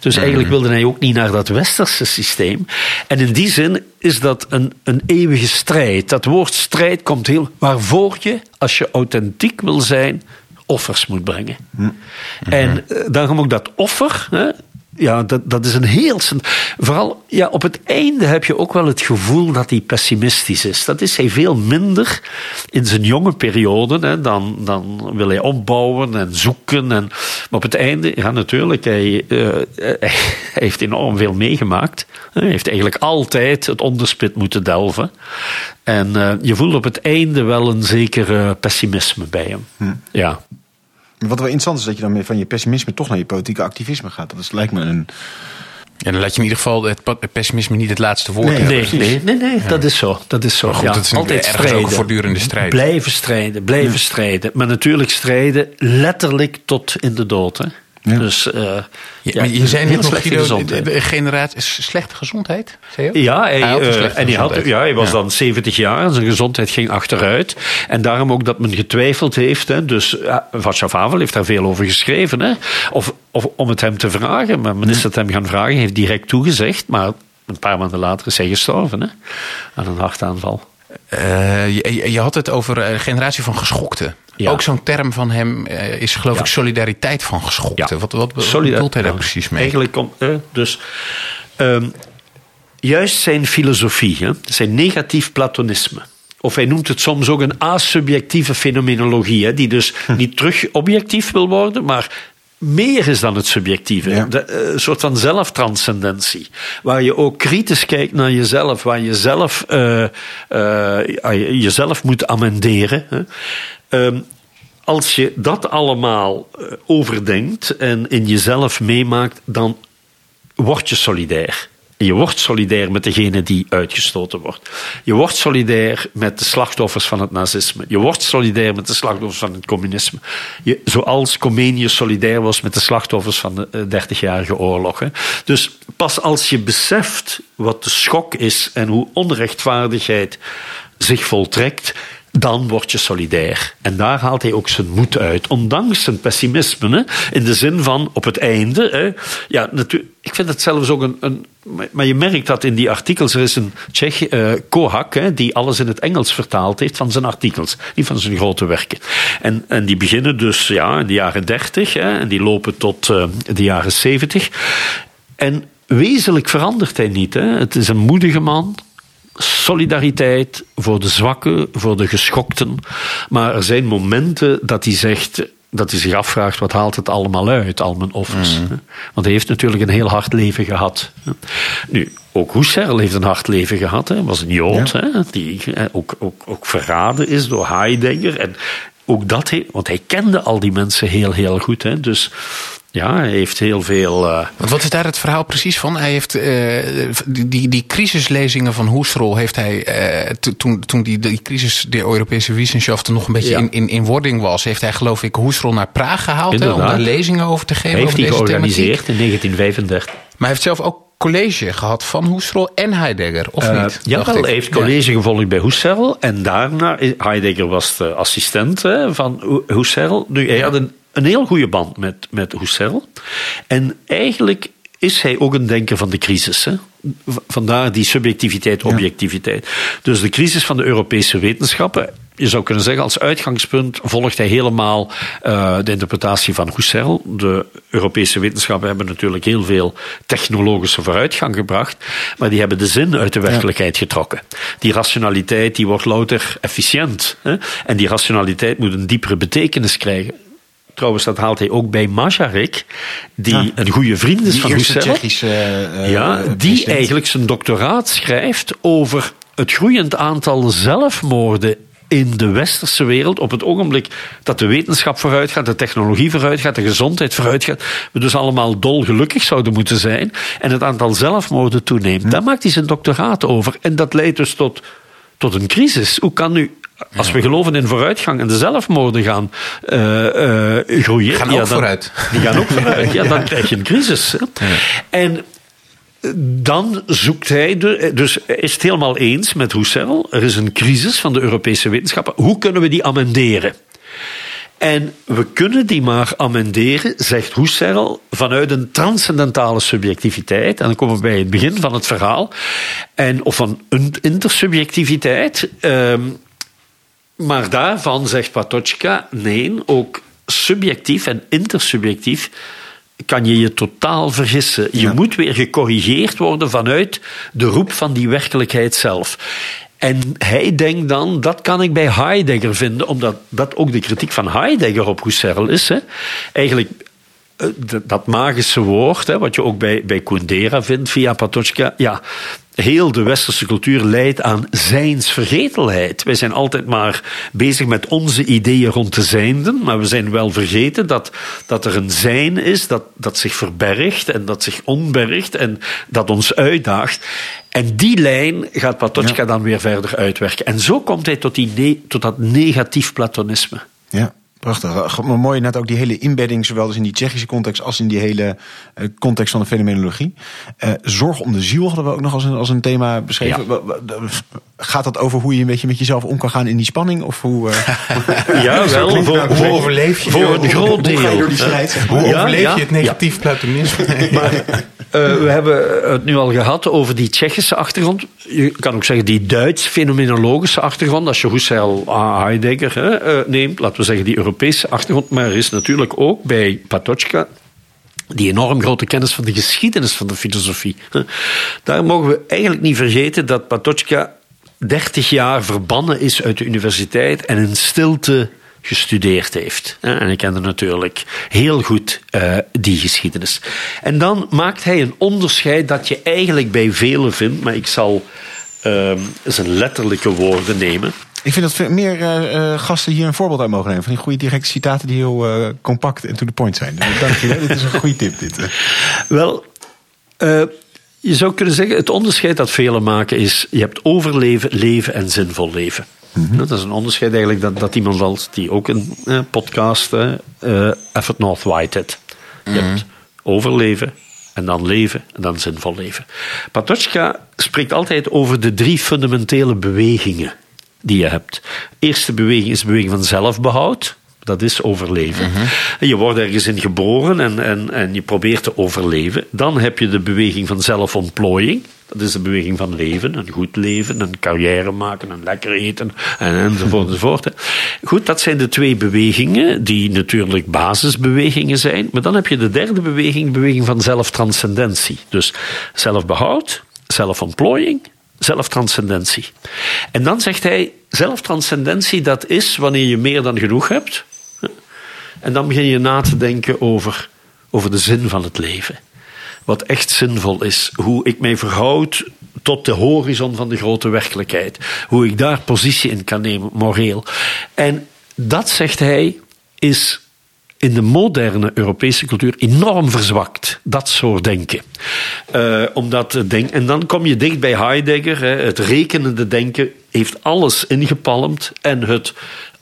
Dus eigenlijk wilde hij ook niet naar dat westerse systeem. En in die zin is dat een, een eeuwige strijd. Dat woord strijd komt heel. waarvoor je, als je authentiek wil zijn, offers moet brengen. En eh, daarom ook dat offer. Hè, ja, dat, dat is een heel. Vooral ja, op het einde heb je ook wel het gevoel dat hij pessimistisch is. Dat is hij veel minder in zijn jonge periode. Hè, dan, dan wil hij opbouwen en zoeken. En, maar op het einde, ja, natuurlijk, hij, eh, hij heeft enorm veel meegemaakt. Hij heeft eigenlijk altijd het onderspit moeten delven. En eh, je voelt op het einde wel een zeker eh, pessimisme bij hem. Ja. Wat wel interessant is dat je dan van je pessimisme toch naar je politieke activisme gaat. Dat is, lijkt me een... Ja, dan laat je in ieder geval het pessimisme niet het laatste woord Nee, hebben. Nee, nee, nee, nee, dat is zo. Dat is zo. Maar goed, Ja, dat is altijd ergens ook een strijden. voortdurende strijd. Blijven strijden, blijven strijden. Maar natuurlijk strijden letterlijk tot in de dood. Hè. Ja. Dus, eh, Ja, ja, maar je zei net nog, Guido, generatie, is slechte gezondheid? Zei je ook? Ja, hij, eh, en hij, had, ja, hij was Ja. dan 70 jaar en zijn gezondheid ging achteruit. En daarom ook dat men getwijfeld heeft. Hè. Dus Havel heeft daar veel over geschreven. Hè. Of, of om het hem te vragen. Maar men is het hem gaan vragen, hij heeft direct toegezegd. Maar een paar maanden later is hij gestorven hè, aan een hartaanval. Eh, je, je had het over een generatie van geschokten. Ja. Ook zo'n term van hem eh, is geloof Ja. ik solidariteit van geschokten. Ja. Wat, wat, bedoelt hij daar precies mee? Eigenlijk komt, eh, dus, ehm, juist zijn filosofie, hè, zijn negatief platonisme. Of hij noemt het soms ook een asubjectieve fenomenologie, hè, die dus niet terug objectief wil worden, maar meer is dan het subjectieve. Ja. De, eh, een soort van zelftranscendentie. Waar je ook kritisch kijkt naar jezelf, waar je zelf, eh, eh, je- jezelf moet amenderen. Hè. Ehm, als je dat allemaal overdenkt en in jezelf meemaakt, dan word je solidair. Je wordt solidair met degene die uitgestoten wordt. Je wordt solidair met de slachtoffers van het nazisme. Je wordt solidair met de slachtoffers van het communisme. Zoals Comenius solidair was met de slachtoffers van de eh, Dertigjarige Oorlog. Dus pas als je beseft wat de schok is en hoe onrechtvaardigheid zich voltrekt, dan word je solidair. En daar haalt hij ook zijn moed uit, ondanks zijn pessimisme. Hè? In de zin van op het einde. Hè? Ja, natuurlijk. Ik vind het zelfs ook een, een, Maar je merkt dat in die artikels. Er is een Tsjech, uh, Kohak, hè, die alles in het Engels vertaald heeft van zijn artikels. Niet van zijn grote werken. En, en die beginnen dus ja, in de jaren dertig. En die lopen tot uh, de jaren zeventig. En wezenlijk verandert hij niet. Hè. Het is een moedige man solidariteit voor de zwakken, voor de geschokten. Maar er zijn momenten dat hij zegt dat hij zich afvraagt, wat haalt het allemaal uit, al mijn offers. Mm. Want hij heeft natuurlijk een heel hard leven gehad. Nu, ook Husserl heeft een hard leven gehad. Hij was een Jood, hè, die ook, ook, ook verraden is door Heidegger. En ook dat, want hij kende al die mensen heel, heel goed. Hè. Dus ja, hij heeft heel veel. Uh... Wat is daar het verhaal precies van? Hij heeft uh, die, die crisislezingen van Husserl heeft hij uh, toen, toen die, die crisis de Europese Wissenschaft nog een beetje ja. in, in, in wording was, heeft hij geloof ik Husserl naar Praag gehaald hè, om daar lezingen over te geven. Hij heeft die georganiseerd in 1935. Maar hij heeft zelf ook college gehad van Husserl en Heidegger, of uh, niet? Ja, hij heeft college ja. gevolgd bij Husserl. En daarna, Heidegger was de assistent hè, van Husserl. Nu, hij had een een heel goede band met, met Husserl. En eigenlijk is hij ook een denker van de crisis. Hè? Vandaar die subjectiviteit, objectiviteit. Dus de crisis van de Europese wetenschappen. Je zou kunnen zeggen, als uitgangspunt volgt hij helemaal uh, de interpretatie van Husserl. De Europese wetenschappen hebben natuurlijk heel veel technologische vooruitgang gebracht, maar die hebben de zin uit de werkelijkheid ja. getrokken. Die rationaliteit die wordt louter efficiënt. Hè? En die rationaliteit moet een diepere betekenis krijgen. Trouwens, dat haalt hij ook bij Majarek, die een goede vriend is die van Husserl. Uh, ja, die president. eigenlijk zijn doctoraat schrijft over het groeiend aantal zelfmoorden in de westerse wereld op het ogenblik dat de wetenschap vooruit gaat, de technologie vooruit gaat, de gezondheid vooruit gaat, we dus allemaal dolgelukkig zouden moeten zijn en het aantal zelfmoorden toeneemt. Daar maakt hij zijn doctoraat over en dat leidt dus tot, tot een crisis. Hoe kan nu als we geloven in vooruitgang en de zelfmoorden gaan uh, uh, groeien. Gaan ja, ook dan, vooruit. Die gaan ook vooruit. Ja, dan [laughs] krijg je een crisis. En dan zoekt hij, dus is het helemaal eens met Husserl. Er is een crisis van de Europese wetenschappen. Hoe kunnen we die amenderen? En we kunnen die maar amenderen, zegt Husserl, vanuit een transcendentale subjectiviteit. En dan komen we bij het begin van het verhaal. En, of van een intersubjectiviteit. Um, maar daarvan zegt Patochka, nee, ook subjectief en intersubjectief kan je je totaal vergissen. Je ja. moet weer gecorrigeerd worden vanuit de roep van die werkelijkheid zelf. En hij denkt dan, dat kan ik bij Heidegger vinden, omdat dat ook de kritiek van Heidegger op Husserl is. Hè. Eigenlijk dat magische woord, hè, wat je ook bij, bij Kundera vindt via Patochka. Ja, heel de westerse cultuur leidt aan zijnsvergetelheid. Wij zijn altijd maar bezig met onze ideeën rond de zijnden, maar we zijn wel vergeten dat, dat er een zijn is dat, dat zich verbergt en dat zich onbergt en dat ons uitdaagt. En die lijn gaat Patochka ja. dan weer verder uitwerken. En zo komt hij tot, die tot dat negatief platonisme. Ja. Prachtig. Maar mooi net ook die hele inbedding, zowel dus in die Tsjechische context als in die hele uh, context van de fenomenologie. Uh, zorg om de ziel hadden we ook nog als een, als een thema beschreven. Ja. Gaat dat over hoe je een beetje met jezelf om kan gaan in die spanning? Of hoe, uh, [laughs] ja, [laughs] wel. nou Voor, hoe overleef je, voor een groot deel. Hoe, door die strijd, hoe ja, overleef ja, je het negatief [laughs] ja. platonisme? maar, uh, we hebben het nu al gehad over die Tsjechische achtergrond. Je kan ook zeggen die Duits-fenomenologische achtergrond. Als je Husserl, Heidegger uh, neemt, laten we zeggen die Europese achtergrond. Maar er is natuurlijk ook bij Patochka die enorm grote kennis van de geschiedenis van de filosofie. Daar mogen we eigenlijk niet vergeten dat Patochka 30 jaar verbannen is uit de universiteit en in stilte gestudeerd heeft. En ik kende natuurlijk heel goed uh, die geschiedenis. En dan maakt hij een onderscheid dat je eigenlijk bij velen vindt, maar ik zal uh, zijn letterlijke woorden nemen. Ik vind dat meer uh, gasten hier een voorbeeld uit mogen nemen. Van die goede directe citaten die heel uh, compact en to the point zijn. Dus dank je. dit is een goede tip. Dit. [laughs] Wel, je zou kunnen zeggen, het onderscheid dat velen maken is... je hebt overleven, leven en zinvol leven. Mm-hmm. Dat is een onderscheid eigenlijk dat, dat iemand als die ook een eh, podcast, uh, Effort North Whitehead. Je mm-hmm. hebt overleven en dan leven en dan zinvol leven. Patochka spreekt altijd over de drie fundamentele bewegingen die je hebt. Eerste beweging is de beweging van zelfbehoud. Dat is overleven. Je wordt ergens in geboren en, en, en je probeert te overleven. Dan heb je de beweging van zelfontplooiing. Dat is de beweging van leven, een goed leven, een carrière maken, een lekker eten en, enzovoort enzovoort. Goed, dat zijn de twee bewegingen die natuurlijk basisbewegingen zijn. Maar dan heb je de derde beweging, de beweging van zelftranscendentie. Dus zelfbehoud, zelfontplooiing, zelftranscendentie. En dan zegt hij, zelftranscendentie dat is wanneer je meer dan genoeg hebt. En dan begin je na te denken over, over de zin van het leven. Wat echt zinvol is. Hoe ik mij verhoud tot de horizon van de grote werkelijkheid. Hoe ik daar positie in kan nemen, moreel. En dat, zegt hij, is in de moderne Europese cultuur enorm verzwakt. Dat soort denken. Eh, omdat denk en dan kom je dicht bij Heidegger. Hè. Het rekenende denken heeft alles ingepalmd. En het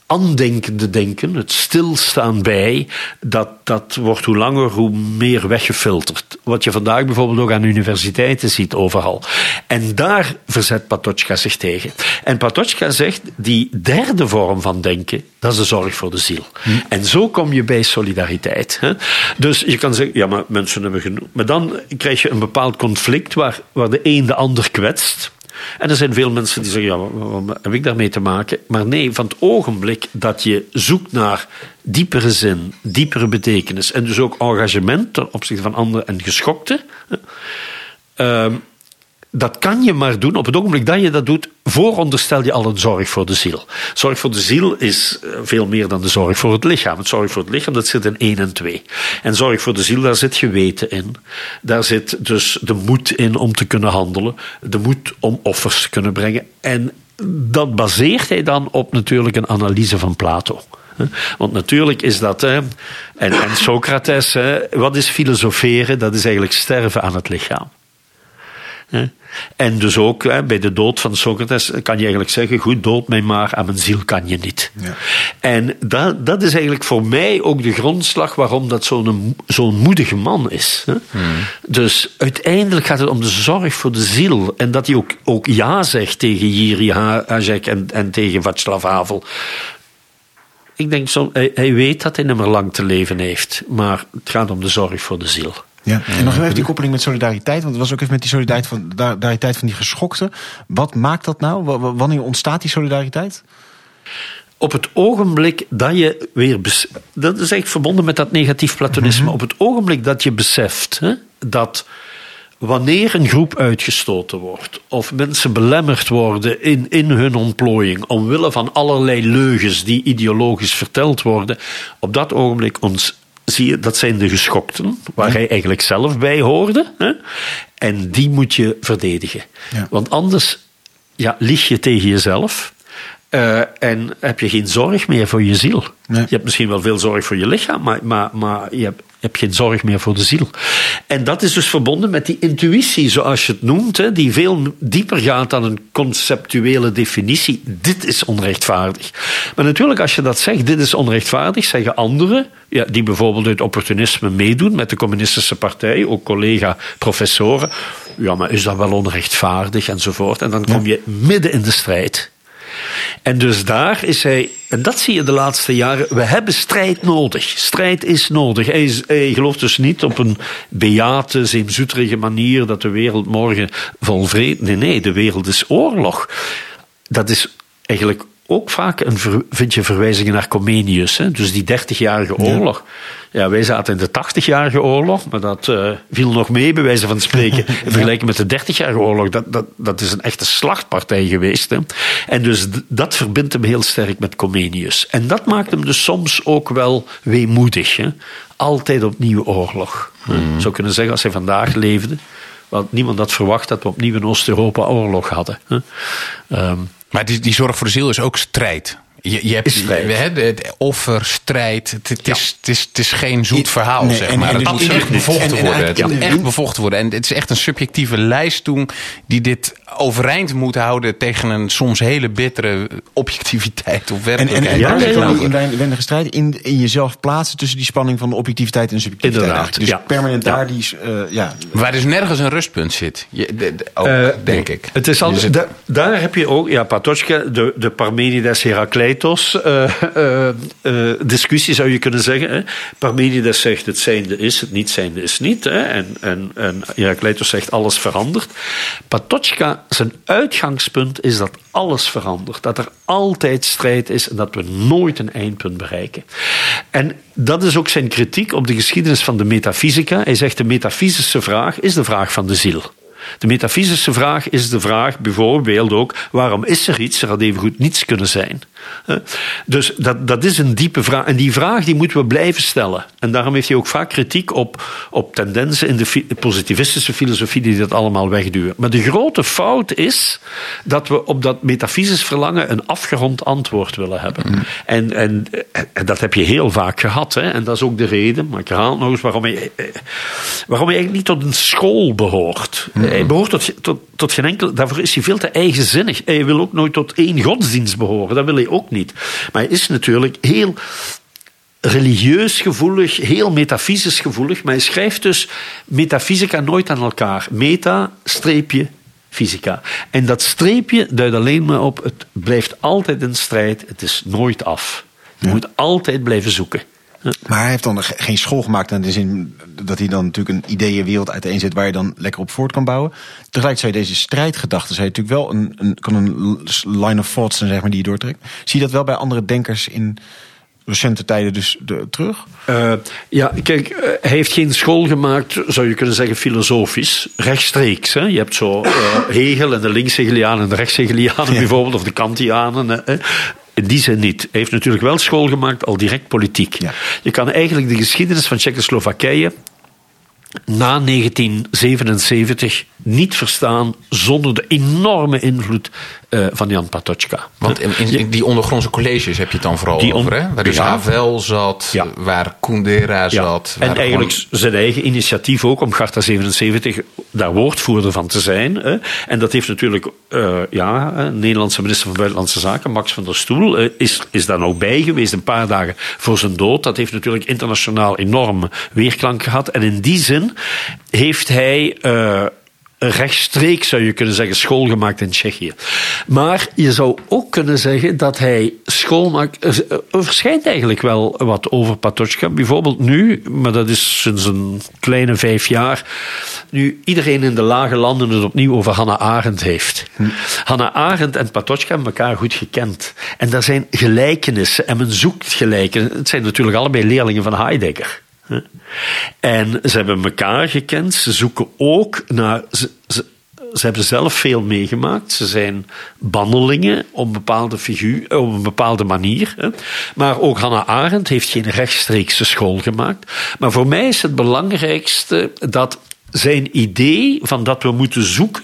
aandenkende denken, het stilstaan bij, dat, dat wordt hoe langer hoe meer weggefilterd. Wat je vandaag bijvoorbeeld ook aan universiteiten ziet overal. En daar verzet Patočka zich tegen. En Patočka zegt, die derde vorm van denken, dat is de zorg voor de ziel. En zo kom je bij solidariteit. Hè? Dus je kan zeggen, ja, maar mensen hebben genoeg. Maar dan krijg je een bepaald conflict waar, waar de een de ander kwetst. En er zijn veel mensen die zeggen, ja, wat, heb ik daarmee te maken? Maar nee, van het ogenblik dat je zoekt naar diepere zin, diepere betekenis en dus ook engagement ten opzichte van anderen en geschokten, ehm, dat kan je maar doen op het ogenblik dat je dat doet, vooronderstel je al een zorg voor de ziel. Zorg voor de ziel is eh, veel meer dan de zorg voor het lichaam. Het zorg voor het lichaam, dat zit in één en twee. En zorg voor de ziel, daar zit geweten in. Daar zit dus de moed in om te kunnen handelen. De moed om offers te kunnen brengen. En dat baseert hij dan op natuurlijk een analyse van Plato. Want natuurlijk is dat, en, Socrates, wat is filosoferen? Dat is eigenlijk sterven aan het lichaam. En dus ook bij de dood van Socrates kan je eigenlijk zeggen: goed, dood mij maar, aan mijn ziel kan je niet. Ja. En dat, dat is eigenlijk voor mij ook de grondslag waarom dat zo'n zo'n moedige man is. Hè. Dus uiteindelijk gaat het om de zorg voor de ziel. En dat hij ook, ook ja zegt tegen Jiri Hajek en, en tegen Václav Havel. Ik denk, zo, hij, hij weet dat hij niet meer lang te leven heeft. Maar het gaat om de zorg voor de ziel. Ja. En nog even die koppeling met solidariteit. Want het was ook even met die solidariteit van, solidariteit van die geschokten. Wat maakt dat nou? Wanneer ontstaat die solidariteit? op het ogenblik dat je weer. Dat is eigenlijk verbonden met dat negatief platonisme. Op het ogenblik dat je beseft hè, dat wanneer een groep uitgestoten wordt. of mensen belemmerd worden in, in hun ontplooiing. omwille van allerlei leugens die ideologisch verteld worden. op dat ogenblik ons. Zie je, dat zijn de geschokten, waar hij eigenlijk zelf bij hoorde. Hè? En die moet je verdedigen. Ja. Want anders ja, lieg je tegen jezelf. eh, en heb je geen zorg meer voor je ziel. Nee. Je hebt misschien wel veel zorg voor je lichaam, maar, maar, maar je, hebt, je hebt geen zorg meer voor de ziel. En dat is dus verbonden met die intuïtie, zoals je het noemt, hè, die veel dieper gaat dan een conceptuele definitie. Dit is onrechtvaardig. Maar natuurlijk, als je dat zegt, dit is onrechtvaardig, zeggen anderen, ja, die bijvoorbeeld uit opportunisme meedoen met de Communistische Partij, ook collega-professoren. Ja, maar is dat wel onrechtvaardig enzovoort. En dan kom je midden in de strijd. En dus daar is hij, en dat zie je de laatste jaren, we hebben strijd nodig. Strijd is nodig. Hij, gelooft dus niet op een beate, zeemzoeterige manier dat de wereld morgen vol vrede. Nee, nee, de wereld is oorlog. Dat is eigenlijk ook vaak een, ver- vind je verwijzingen naar Comenius, hè? dus die 30-jarige oorlog. Ja, wij zaten in de 80-jarige oorlog, maar dat eh, viel nog mee, bij wijze van spreken. [laughs] In vergelijking met de 30-jarige oorlog, dat, dat, dat is een echte slachtpartij geweest. Hè? En dus dat verbindt hem heel sterk met Comenius. En dat maakt hem dus soms ook wel weemoedig. Hè? Altijd opnieuw oorlog. Je zou kunnen zeggen, als hij vandaag leefde, want niemand had verwacht dat we opnieuw in Oost-Europa oorlog hadden. hè. Maar die, die zorg voor de ziel is ook strijd. Je, je hebt de- het offer, strijd. Het, het, is, het, is, het is geen zoet verhaal, Nee, zeg en- maar. en het moet echt bevochten En- en worden. Het moet echt bevochten worden. En het is echt een subjectieve lijst toen die dit overeind moet houden tegen een soms hele bittere objectiviteit of En, en, werkelijkheid. en Ja, inwendige strijd? In, in jezelf plaatsen tussen die spanning van de objectiviteit en de subjectiviteit. Inderdaad. Dus ja. permanent Ja. daar die... eh, ja, Waar dus nergens een rustpunt zit. Je, de- de- ook, Eh, denk ik. Het is al, Je zit- da- daar heb je ook, ja, Patochka, de, de Parmenides Herakleitos eh, eh, eh, discussie zou je kunnen zeggen. Hè. Parmenides zegt het zijnde is, het niet zijnde is niet. Hè. En, en, en Herakleitos zegt alles verandert. Patochka, zijn uitgangspunt is dat alles verandert. Dat er altijd strijd is en dat we nooit een eindpunt bereiken. En dat is ook zijn kritiek op de geschiedenis van de metafysica. Hij zegt de metafysische vraag is de vraag van de ziel. De metafysische vraag is de vraag bijvoorbeeld ook: waarom is er iets? Er had evengoed niets kunnen zijn. Dus dat, dat is een diepe vraag. En die vraag die moeten we blijven stellen. En daarom heeft hij ook vaak kritiek op, op tendensen in de fi- positivistische filosofie die dat allemaal wegduwen. Maar de grote fout is dat we op dat metafysisch verlangen een afgerond antwoord willen hebben. En, en, en dat heb je heel vaak gehad. Hè? En dat is ook de reden, maar ik herhaal het nog eens, waarom hij, eh, waarom hij eigenlijk niet tot een school behoort. Hij behoort tot, tot, tot geen enkel... Daarvoor is hij veel te eigenzinnig. Hij wil ook nooit tot één godsdienst behoren. Dat wil hij ook niet. Maar hij is natuurlijk heel religieus gevoelig, heel metafysisch gevoelig. Maar hij schrijft dus metafysica nooit aan elkaar. Meta, streepje, fysica. En dat streepje duidt alleen maar op, het blijft altijd een strijd. Het is nooit af. Je moet altijd blijven zoeken. Maar hij heeft dan ge- geen school gemaakt in de zin dat hij dan natuurlijk een ideeënwereld uiteenzet waar je dan lekker op voort kan bouwen. Tegelijk zou je deze strijdgedachten, zou je natuurlijk wel een, een, kan een line of thought zijn, zeg maar, die je doortrekt. Zie je dat wel bij andere denkers in recente tijden dus de, terug? Eh, ja, kijk, eh, hij heeft geen school gemaakt, zou je kunnen zeggen, filosofisch. Rechtstreeks. Hè? Je hebt zo eh, Hegel en de linkshegelianen en de rechtshegelianen bijvoorbeeld, of de Kantianen. hè. In die zin niet. Hij heeft natuurlijk wel school gemaakt, al direct politiek. Ja. Je kan eigenlijk de geschiedenis van Tsjechoslowakije na 1977 niet verstaan zonder de enorme invloed eh, van Jan Patočka. Want in, die ondergrondse colleges heb je het dan vooral Die over, hè? Waar dus Ja. Havel zat, Ja. waar Kundera zat. En eigenlijk gewoon- zijn eigen initiatief ook om Garta 77 daar woordvoerder van te zijn. Hè. En dat heeft natuurlijk eh, ja, Nederlandse minister van Buitenlandse Zaken, Max van der Stoel, eh, is, is daar ook bij geweest een paar dagen voor zijn dood. Dat heeft natuurlijk internationaal enorm weerklank gehad. En in die zin heeft hij. Rechtstreeks, zou je kunnen zeggen, school gemaakt in Tsjechië. Maar je zou ook kunnen zeggen dat hij school maakt. Er er verschijnt eigenlijk wel wat over Patočka. Bijvoorbeeld nu, maar dat is sinds een kleine vijf jaar. Nu iedereen in de lage landen het opnieuw over Hannah Arendt heeft. Hannah Arendt en Patočka hebben elkaar goed gekend. En daar zijn gelijkenissen en men zoekt gelijkenissen. Het zijn natuurlijk allebei leerlingen van Heidegger. En ze hebben elkaar gekend. Ze zoeken ook naar. Ze, ze, ze hebben zelf veel meegemaakt. Ze zijn bannelingen op een bepaalde figuur, op een bepaalde manier. Hè. Maar ook Hannah Arendt heeft geen rechtstreekse school gemaakt. Maar voor mij is het belangrijkste dat zijn idee van dat we moeten zoeken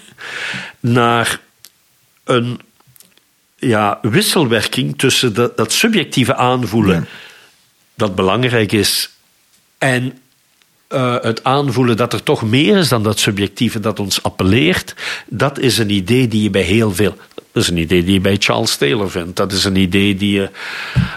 naar een ja, wisselwerking tussen dat, dat subjectieve aanvoelen dat belangrijk is en eh, het aanvoelen dat er toch meer is dan dat subjectieve dat ons appelleert, dat is een idee die je bij heel veel. Dat is een idee die je bij Charles Taylor vindt. Dat is een idee die je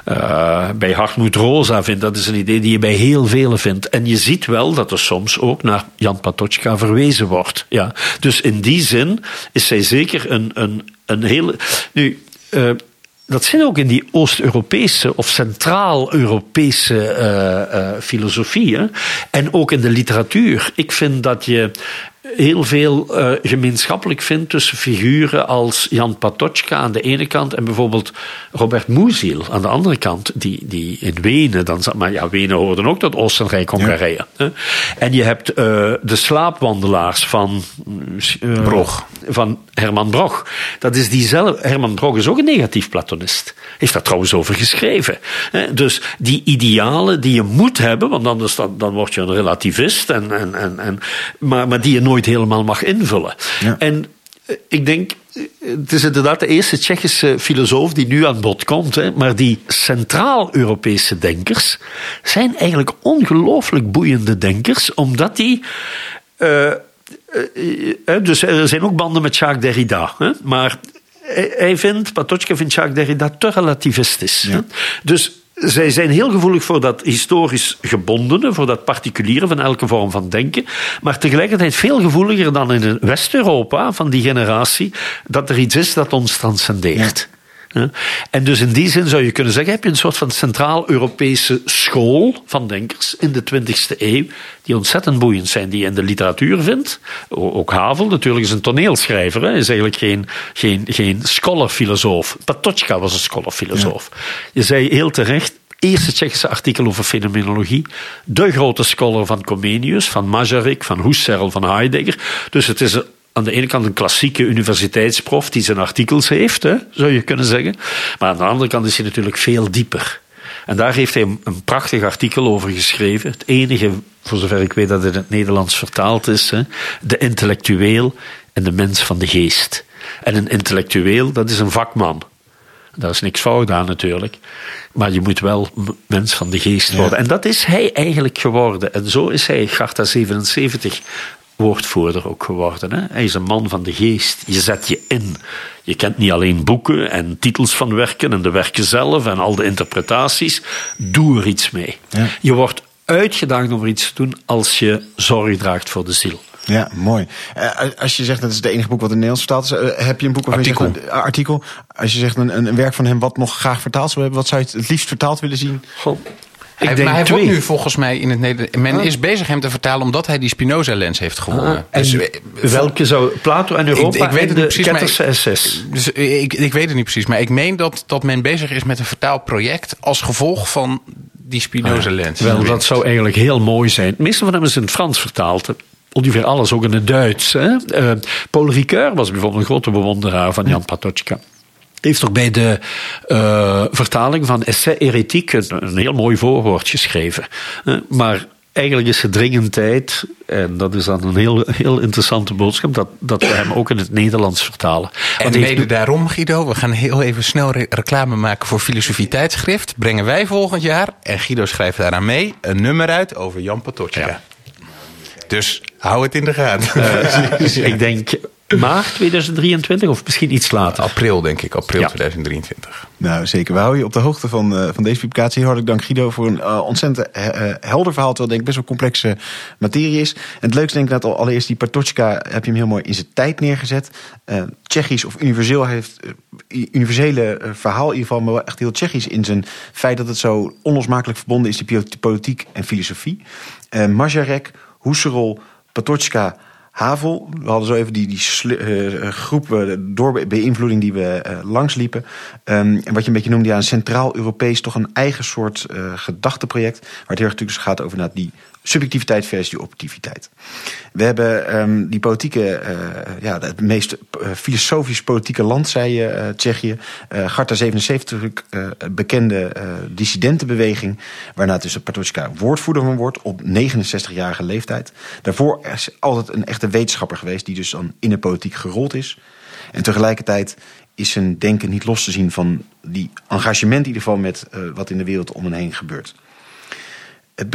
eh, bij Hartmut Rosa vindt. Dat is een idee die je bij heel velen vindt. En je ziet wel dat er soms ook naar Jan Patočka verwezen wordt. Ja. Dus in die zin is zij zeker een, een, een hele. Nu. eh, dat zit ook in die Oost-Europese of Centraal-Europese eh, eh, filosofie. hè. En ook in de literatuur. Ik vind dat je heel veel eh, gemeenschappelijk vindt tussen figuren als Jan Patočka aan de ene kant en bijvoorbeeld Robert Musil aan de andere kant, die, die in Wenen dan zat. Maar ja, Wenen hoorden ook tot Oostenrijk, Hongarije. hè. En je hebt eh, de slaapwandelaars van eh, Brog. van Herman Broch. Dat is diezelfde. Herman Broch is ook een negatief platonist. Heeft daar trouwens over geschreven. Dus die idealen die je moet hebben, want anders dan, dan word je een relativist, en, en, en, en, maar, maar die je nooit helemaal mag invullen. Ja. En eh, ik denk, eh, het is inderdaad de eerste Tsjechische filosoof die nu aan bod komt. Hè, maar die Centraal-Europese denkers zijn eigenlijk ongelooflijk boeiende denkers, omdat die. eh, dus er zijn ook banden met Jacques Derrida. Hè? Maar hij vindt, Patochka vindt Jacques Derrida te relativistisch. Dus zij zijn heel gevoelig voor dat historisch gebondene, voor dat particuliere van elke vorm van denken, maar tegelijkertijd veel gevoeliger dan in West-Europa van die generatie, dat er iets is dat ons transcendeert. En dus in die zin zou je kunnen zeggen, heb je een soort van Centraal-Europese school van denkers in de 20e eeuw, die ontzettend boeiend zijn, die je in de literatuur vindt. Ook Havel natuurlijk is een toneelschrijver, hè, is eigenlijk geen, geen, geen scholar-filosoof. Patochka was een scholar-filosoof. Je zei heel terecht, eerste Tsjechische artikel over fenomenologie. De grote scholar van Comenius, van Masaryk, van Husserl, van Heidegger. Dus het is aan de ene kant een klassieke universiteitsprof die zijn artikels heeft, hè, zou je kunnen zeggen. Maar aan de andere kant is hij natuurlijk veel dieper. En daar heeft hij een, prachtig artikel over geschreven. Het enige, voor zover ik weet, dat het in het Nederlands vertaald is. Hè, de intellectueel en de mens van de geest. En een intellectueel, dat is een vakman. Daar is niks fout aan natuurlijk. Maar je moet wel mens van de geest worden. En dat is hij eigenlijk geworden. En zo is hij, Garta 77, woordvoerder ook geworden. Hè? Hij is een man van de geest. Je zet je in. Je kent niet alleen boeken en titels van werken en de werken zelf en al de interpretaties. Doe er iets mee. Ja. Je wordt uitgedaagd om er iets te doen als je zorg draagt voor de ziel. Ja, mooi. Uh, als je zegt dat is het enige boek wat in Nederlands vertaald is, uh, heb je een boek of artikel. Zegt, artikel. Als je zegt een, een, werk van hem wat nog graag vertaald zou hebben, wat zou je het liefst vertaald willen zien? Goh. Ik hij, denk maar hij wordt nu volgens mij in het Nederlands. Men ah. is bezig hem te vertalen omdat hij die Spinoza-lens heeft gewonnen. Ah, dus, eh, welke zou Plato en Europa ik, ik weet het niet precies, maar SS? Dus ik, ik weet het niet precies, maar ik meen dat, dat men bezig is met een vertaalproject als gevolg van die Spinoza-lens. Ah, wel, dat zou eigenlijk heel mooi zijn. Het meeste van hem is in het Frans vertaald. Ongeveer alles, ook in het Duits. Hè? Uh, Paul Ricoeur was bijvoorbeeld een grote bewonderaar van Jan Patočka heeft ook bij de uh, vertaling van Essai Heretiek een, een, heel mooi voorwoord geschreven. Uh, maar eigenlijk is het dringend tijd, en dat is dan een heel, heel interessante boodschap, dat, dat we hem ook in het Nederlands vertalen. En mede heeft... daarom, Guido, we gaan heel even snel reclame maken voor Filosofie Tijdschrift. Brengen wij volgend jaar, en Guido schrijft daaraan mee, een nummer uit over Jan Patočka. Ja. Dus hou het in de gaten. Uh, [laughs] ik denk maart 2023 of misschien iets later? April, denk ik. April 2023. Nou, zeker. We houden je op de hoogte van, uh, van deze publicatie. Hartelijk dank Guido voor een uh, ontzettend uh, helder verhaal. Terwijl denk ik best wel complexe materie is. En het leukste denk ik dat al allereerst die Patochka heb je hem heel mooi in zijn tijd neergezet. Tsjechisch of universeel heeft universele verhaal in ieder geval, maar wel echt heel Tsjechisch in zijn feit dat het zo onlosmakelijk verbonden is, die politiek en filosofie. Uh, Majarek, Husserl, Patochka, Havel. We hadden zo even die, die uh, groep uh, doorbeïnvloeding die we uh, langsliepen. Um, en wat je een beetje noemde, ja, een Centraal-Europees, toch een eigen soort gedachteproject. Waar het heel erg natuurlijk gaat over nou, die subjectiviteit versus objectiviteit. We hebben um, die politieke, uh, ja, het meest uh, filosofisch-politieke land, zei je, uh, Tsjechië. Garta 77, bekende dissidentenbeweging, waarna tussen Patočka woordvoerder van wordt op 69-jarige leeftijd. Daarvoor is altijd een echte wetenschapper geweest, die dus dan in de politiek gerold is. En tegelijkertijd is zijn denken niet los te zien van die engagement in ieder geval met wat in de wereld om hen heen gebeurt. Het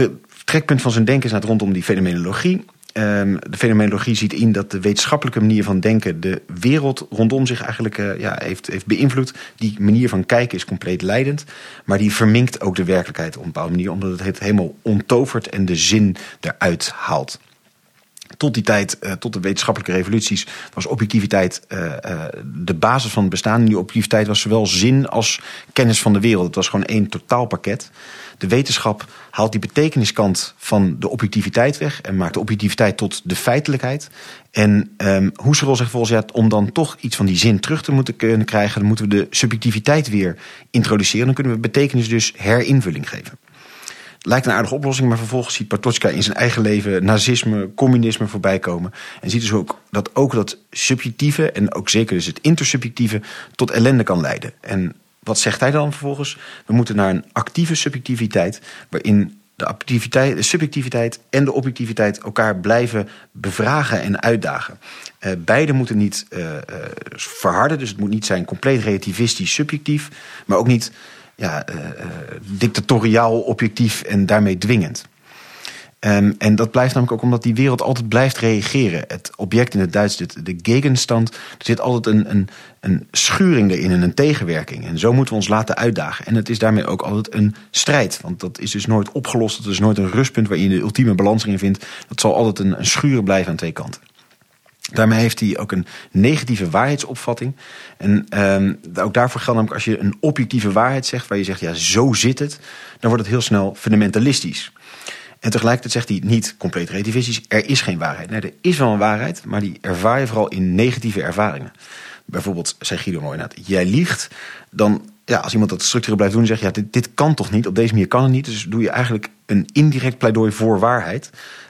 trekpunt van zijn denken is het rondom die fenomenologie. Um, de fenomenologie ziet in dat de wetenschappelijke manier van denken de wereld rondom zich eigenlijk uh, ja, heeft, heeft beïnvloed. Die manier van kijken is compleet leidend, maar die verminkt ook de werkelijkheid op een bepaalde manier, omdat het helemaal ontovert en de zin eruit haalt. Tot die tijd, uh, tot de wetenschappelijke revoluties, was objectiviteit uh, de basis van het bestaan. En die objectiviteit was zowel zin als kennis van de wereld. Het was gewoon één totaalpakket. De wetenschap haalt die betekeniskant van de objectiviteit weg en maakt de objectiviteit tot de feitelijkheid. En um, Husserl zegt volgens ja, om dan toch iets van die zin terug te moeten kunnen krijgen, dan moeten we de subjectiviteit weer introduceren. Dan kunnen we betekenis dus herinvulling geven. Lijkt een aardige oplossing, maar vervolgens ziet Patočka in zijn eigen leven nazisme, communisme voorbij komen. En ziet dus ook dat ook dat subjectieve en ook zeker dus het intersubjectieve tot ellende kan leiden. En wat zegt hij dan vervolgens? We moeten naar een actieve subjectiviteit, waarin de, activiteit, de subjectiviteit en de objectiviteit elkaar blijven bevragen en uitdagen. Uh, beide moeten niet uh, verharden, dus het moet niet zijn compleet relativistisch subjectief, maar ook niet ja, dictatoriaal objectief en daarmee dwingend. Um, en dat blijft namelijk ook omdat die wereld altijd blijft reageren. Het object in het Duits, de, gegenstand, er zit altijd een, een, een schuring erin en een tegenwerking. En zo moeten we ons laten uitdagen. En het is daarmee ook altijd een strijd. Want dat is dus nooit opgelost. Dat is nooit een rustpunt waar je de ultieme balans in vindt. Dat zal altijd een, een schuren blijven aan twee kanten. Daarmee heeft hij ook een negatieve waarheidsopvatting. En um, ook daarvoor geldt namelijk als je een objectieve waarheid zegt, waar je zegt ja, zo zit het, dan wordt het heel snel fundamentalistisch. En tegelijkertijd zegt hij niet compleet relativistisch, er is geen waarheid. Nee, er is wel een waarheid, maar die ervaar je vooral in negatieve ervaringen. Bijvoorbeeld, zei Guido mooi jij liegt, dan ja, als iemand dat structureel blijft doen, zeg je ja, dit, dit kan toch niet, op deze manier kan het niet. Dus doe je eigenlijk een indirect pleidooi voor waarheid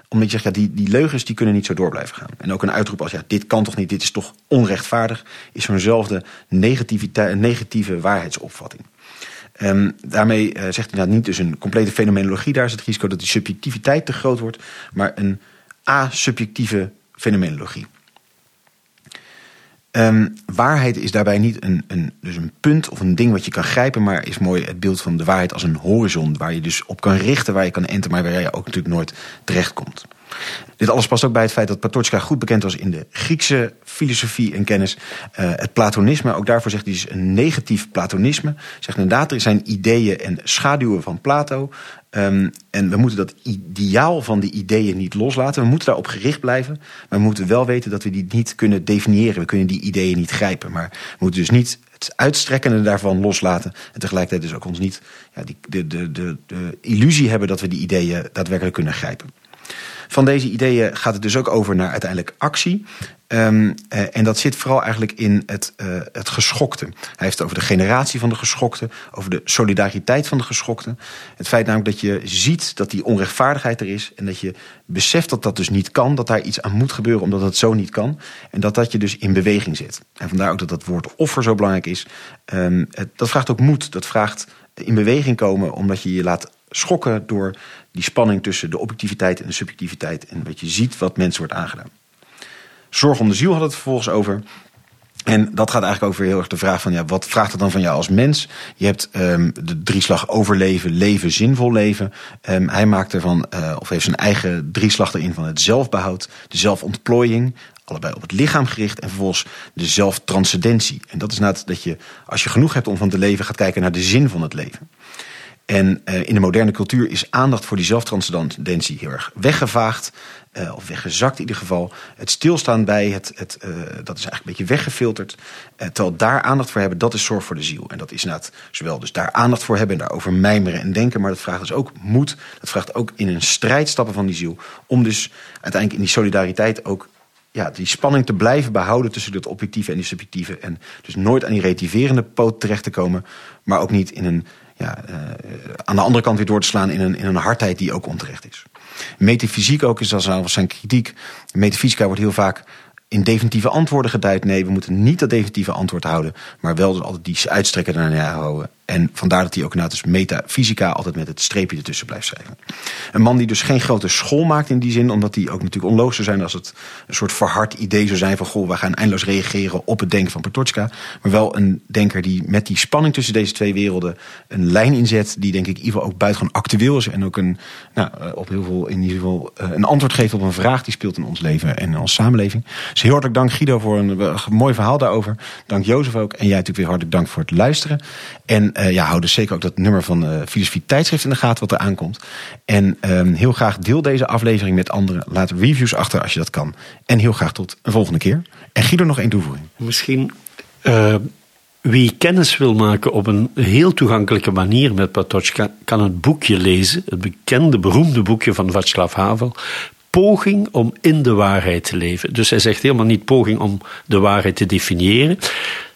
omdat je zegt, ja, die, die leugens die kunnen niet zo door blijven gaan. En ook een uitroep als, ja, dit kan toch niet, dit is toch onrechtvaardig, is zo'nzelfde negatieve waarheidsopvatting. Um, daarmee uh, zegt hij nou niet dus een complete fenomenologie, daar is het risico dat die subjectiviteit te groot wordt, maar een asubjectieve fenomenologie. Um, waarheid is daarbij niet een, een, dus een punt of een ding wat je kan grijpen, maar is mooi het beeld van de waarheid als een horizon waar je dus op kan richten, waar je kan enten, maar waar je ook natuurlijk nooit terechtkomt. Dit alles past ook bij het feit dat Patočka goed bekend was in de Griekse filosofie en kennis. Uh, het Platonisme, ook daarvoor zegt hij dus een negatief Platonisme. Zegt inderdaad, er zijn ideeën en schaduwen van Plato. Um, en we moeten dat ideaal van die ideeën niet loslaten. We moeten daarop gericht blijven. Maar we moeten wel weten dat we die niet kunnen definiëren. We kunnen die ideeën niet grijpen. Maar we moeten dus niet het uitstrekkende daarvan loslaten. En tegelijkertijd dus ook ons niet ja, die, de, de, de, de illusie hebben dat we die ideeën daadwerkelijk kunnen grijpen. Van deze ideeën gaat het dus ook over naar uiteindelijk actie. Um, uh, en dat zit vooral eigenlijk in het, uh, het geschokte. Hij heeft het over de generatie van de geschokte, over de solidariteit van de geschokte. Het feit namelijk dat je ziet dat die onrechtvaardigheid er is en dat je beseft dat dat dus niet kan, dat daar iets aan moet gebeuren omdat het zo niet kan. En dat dat je dus in beweging zit. En vandaar ook dat dat woord offer zo belangrijk is. Het, dat vraagt ook moed, dat vraagt in beweging komen omdat je je laat schokken door die spanning tussen de objectiviteit en de subjectiviteit. En wat je ziet wat mensen wordt aangedaan. Zorg om de ziel had het vervolgens over. En dat gaat eigenlijk over heel erg de vraag van ja, wat vraagt het dan van jou als mens? Je hebt um, de drieslag overleven, leven, zinvol leven. Um, hij maakt ervan, uh, of heeft zijn eigen drieslag erin van het zelfbehoud, de zelfontplooiing, allebei op het lichaam gericht en vervolgens de zelftranscendentie. En dat is nadat dat je, als je genoeg hebt om van te leven, gaat kijken naar de zin van het leven. En uh, in de moderne cultuur is aandacht voor die zelftranscendentie heel erg weggevaagd. Uh, of weggezakt in ieder geval. Het stilstaan bij het, het uh, dat is eigenlijk een beetje weggefilterd. terwijl daar aandacht voor hebben, dat is zorg voor de ziel. En dat is inderdaad zowel dus daar aandacht voor hebben en daarover mijmeren en denken. Maar dat vraagt dus ook moed. Dat vraagt ook in een strijd stappen van die ziel. Om dus uiteindelijk in die solidariteit ook ja, die spanning te blijven behouden tussen het objectieve en die subjectieve. En dus nooit aan die relativerende poot terecht te komen. Maar ook niet in een ja, uh, aan de andere kant weer door te slaan in een, in een hardheid die ook onterecht is. Metafysiek ook is als zijn kritiek. Metafysica wordt heel vaak in definitieve antwoorden geduid. Nee, we moeten niet dat definitieve antwoord houden, maar wel dus altijd die uitstrekken naar houden. En vandaar dat hij ook inderdaad dus metafysica altijd met het streepje ertussen blijft schrijven. Een man die dus geen grote school maakt in die zin, omdat hij ook natuurlijk onloos zou zijn als het een soort verhard idee zou zijn van goh, we gaan eindeloos reageren op het denken van Patočka. Maar wel een denker die met die spanning tussen deze twee werelden een lijn inzet, die denk ik geval ook buitengewoon actueel is en ook een, nou, op heel veel, in ieder geval eh, een antwoord geeft op een vraag die speelt in ons leven en in onze samenleving. Dus heel hartelijk dank Guido voor een, een mooi verhaal daarover. Dank Jozef ook. En jij natuurlijk weer hartelijk dank voor het luisteren. En uh, ja, hou dus zeker ook dat nummer van uh, Filosofie Tijdschrift in de gaten wat er aankomt. En um, heel graag deel deze aflevering met anderen. Laat reviews achter als je dat kan. En heel graag tot een volgende keer. En Guido nog één toevoeging. Misschien uh, wie kennis wil maken op een heel toegankelijke manier met Patočka, kan het boekje lezen. Het bekende, beroemde boekje van Václav Havel. Poging om in de waarheid te leven. Dus hij zegt helemaal niet poging om de waarheid te definiëren.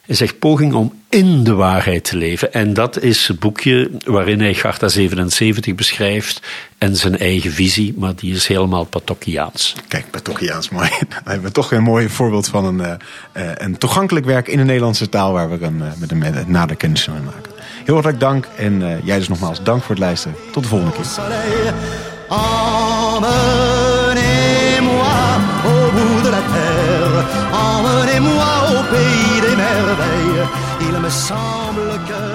Hij zegt poging om in de waarheid te leven. En dat is het boekje waarin hij Garta 77 beschrijft en zijn eigen visie, maar die is helemaal Patokiaans. Kijk, Patokiaans, mooi. [laughs] Dan hebben we toch een mooi voorbeeld van een, uh, een toegankelijk werk in de Nederlandse taal waar we een, uh, met een nader kennis mee maken. Heel hartelijk dank en uh, jij dus nogmaals dank voor het luisteren. Tot de volgende keer. Me semble que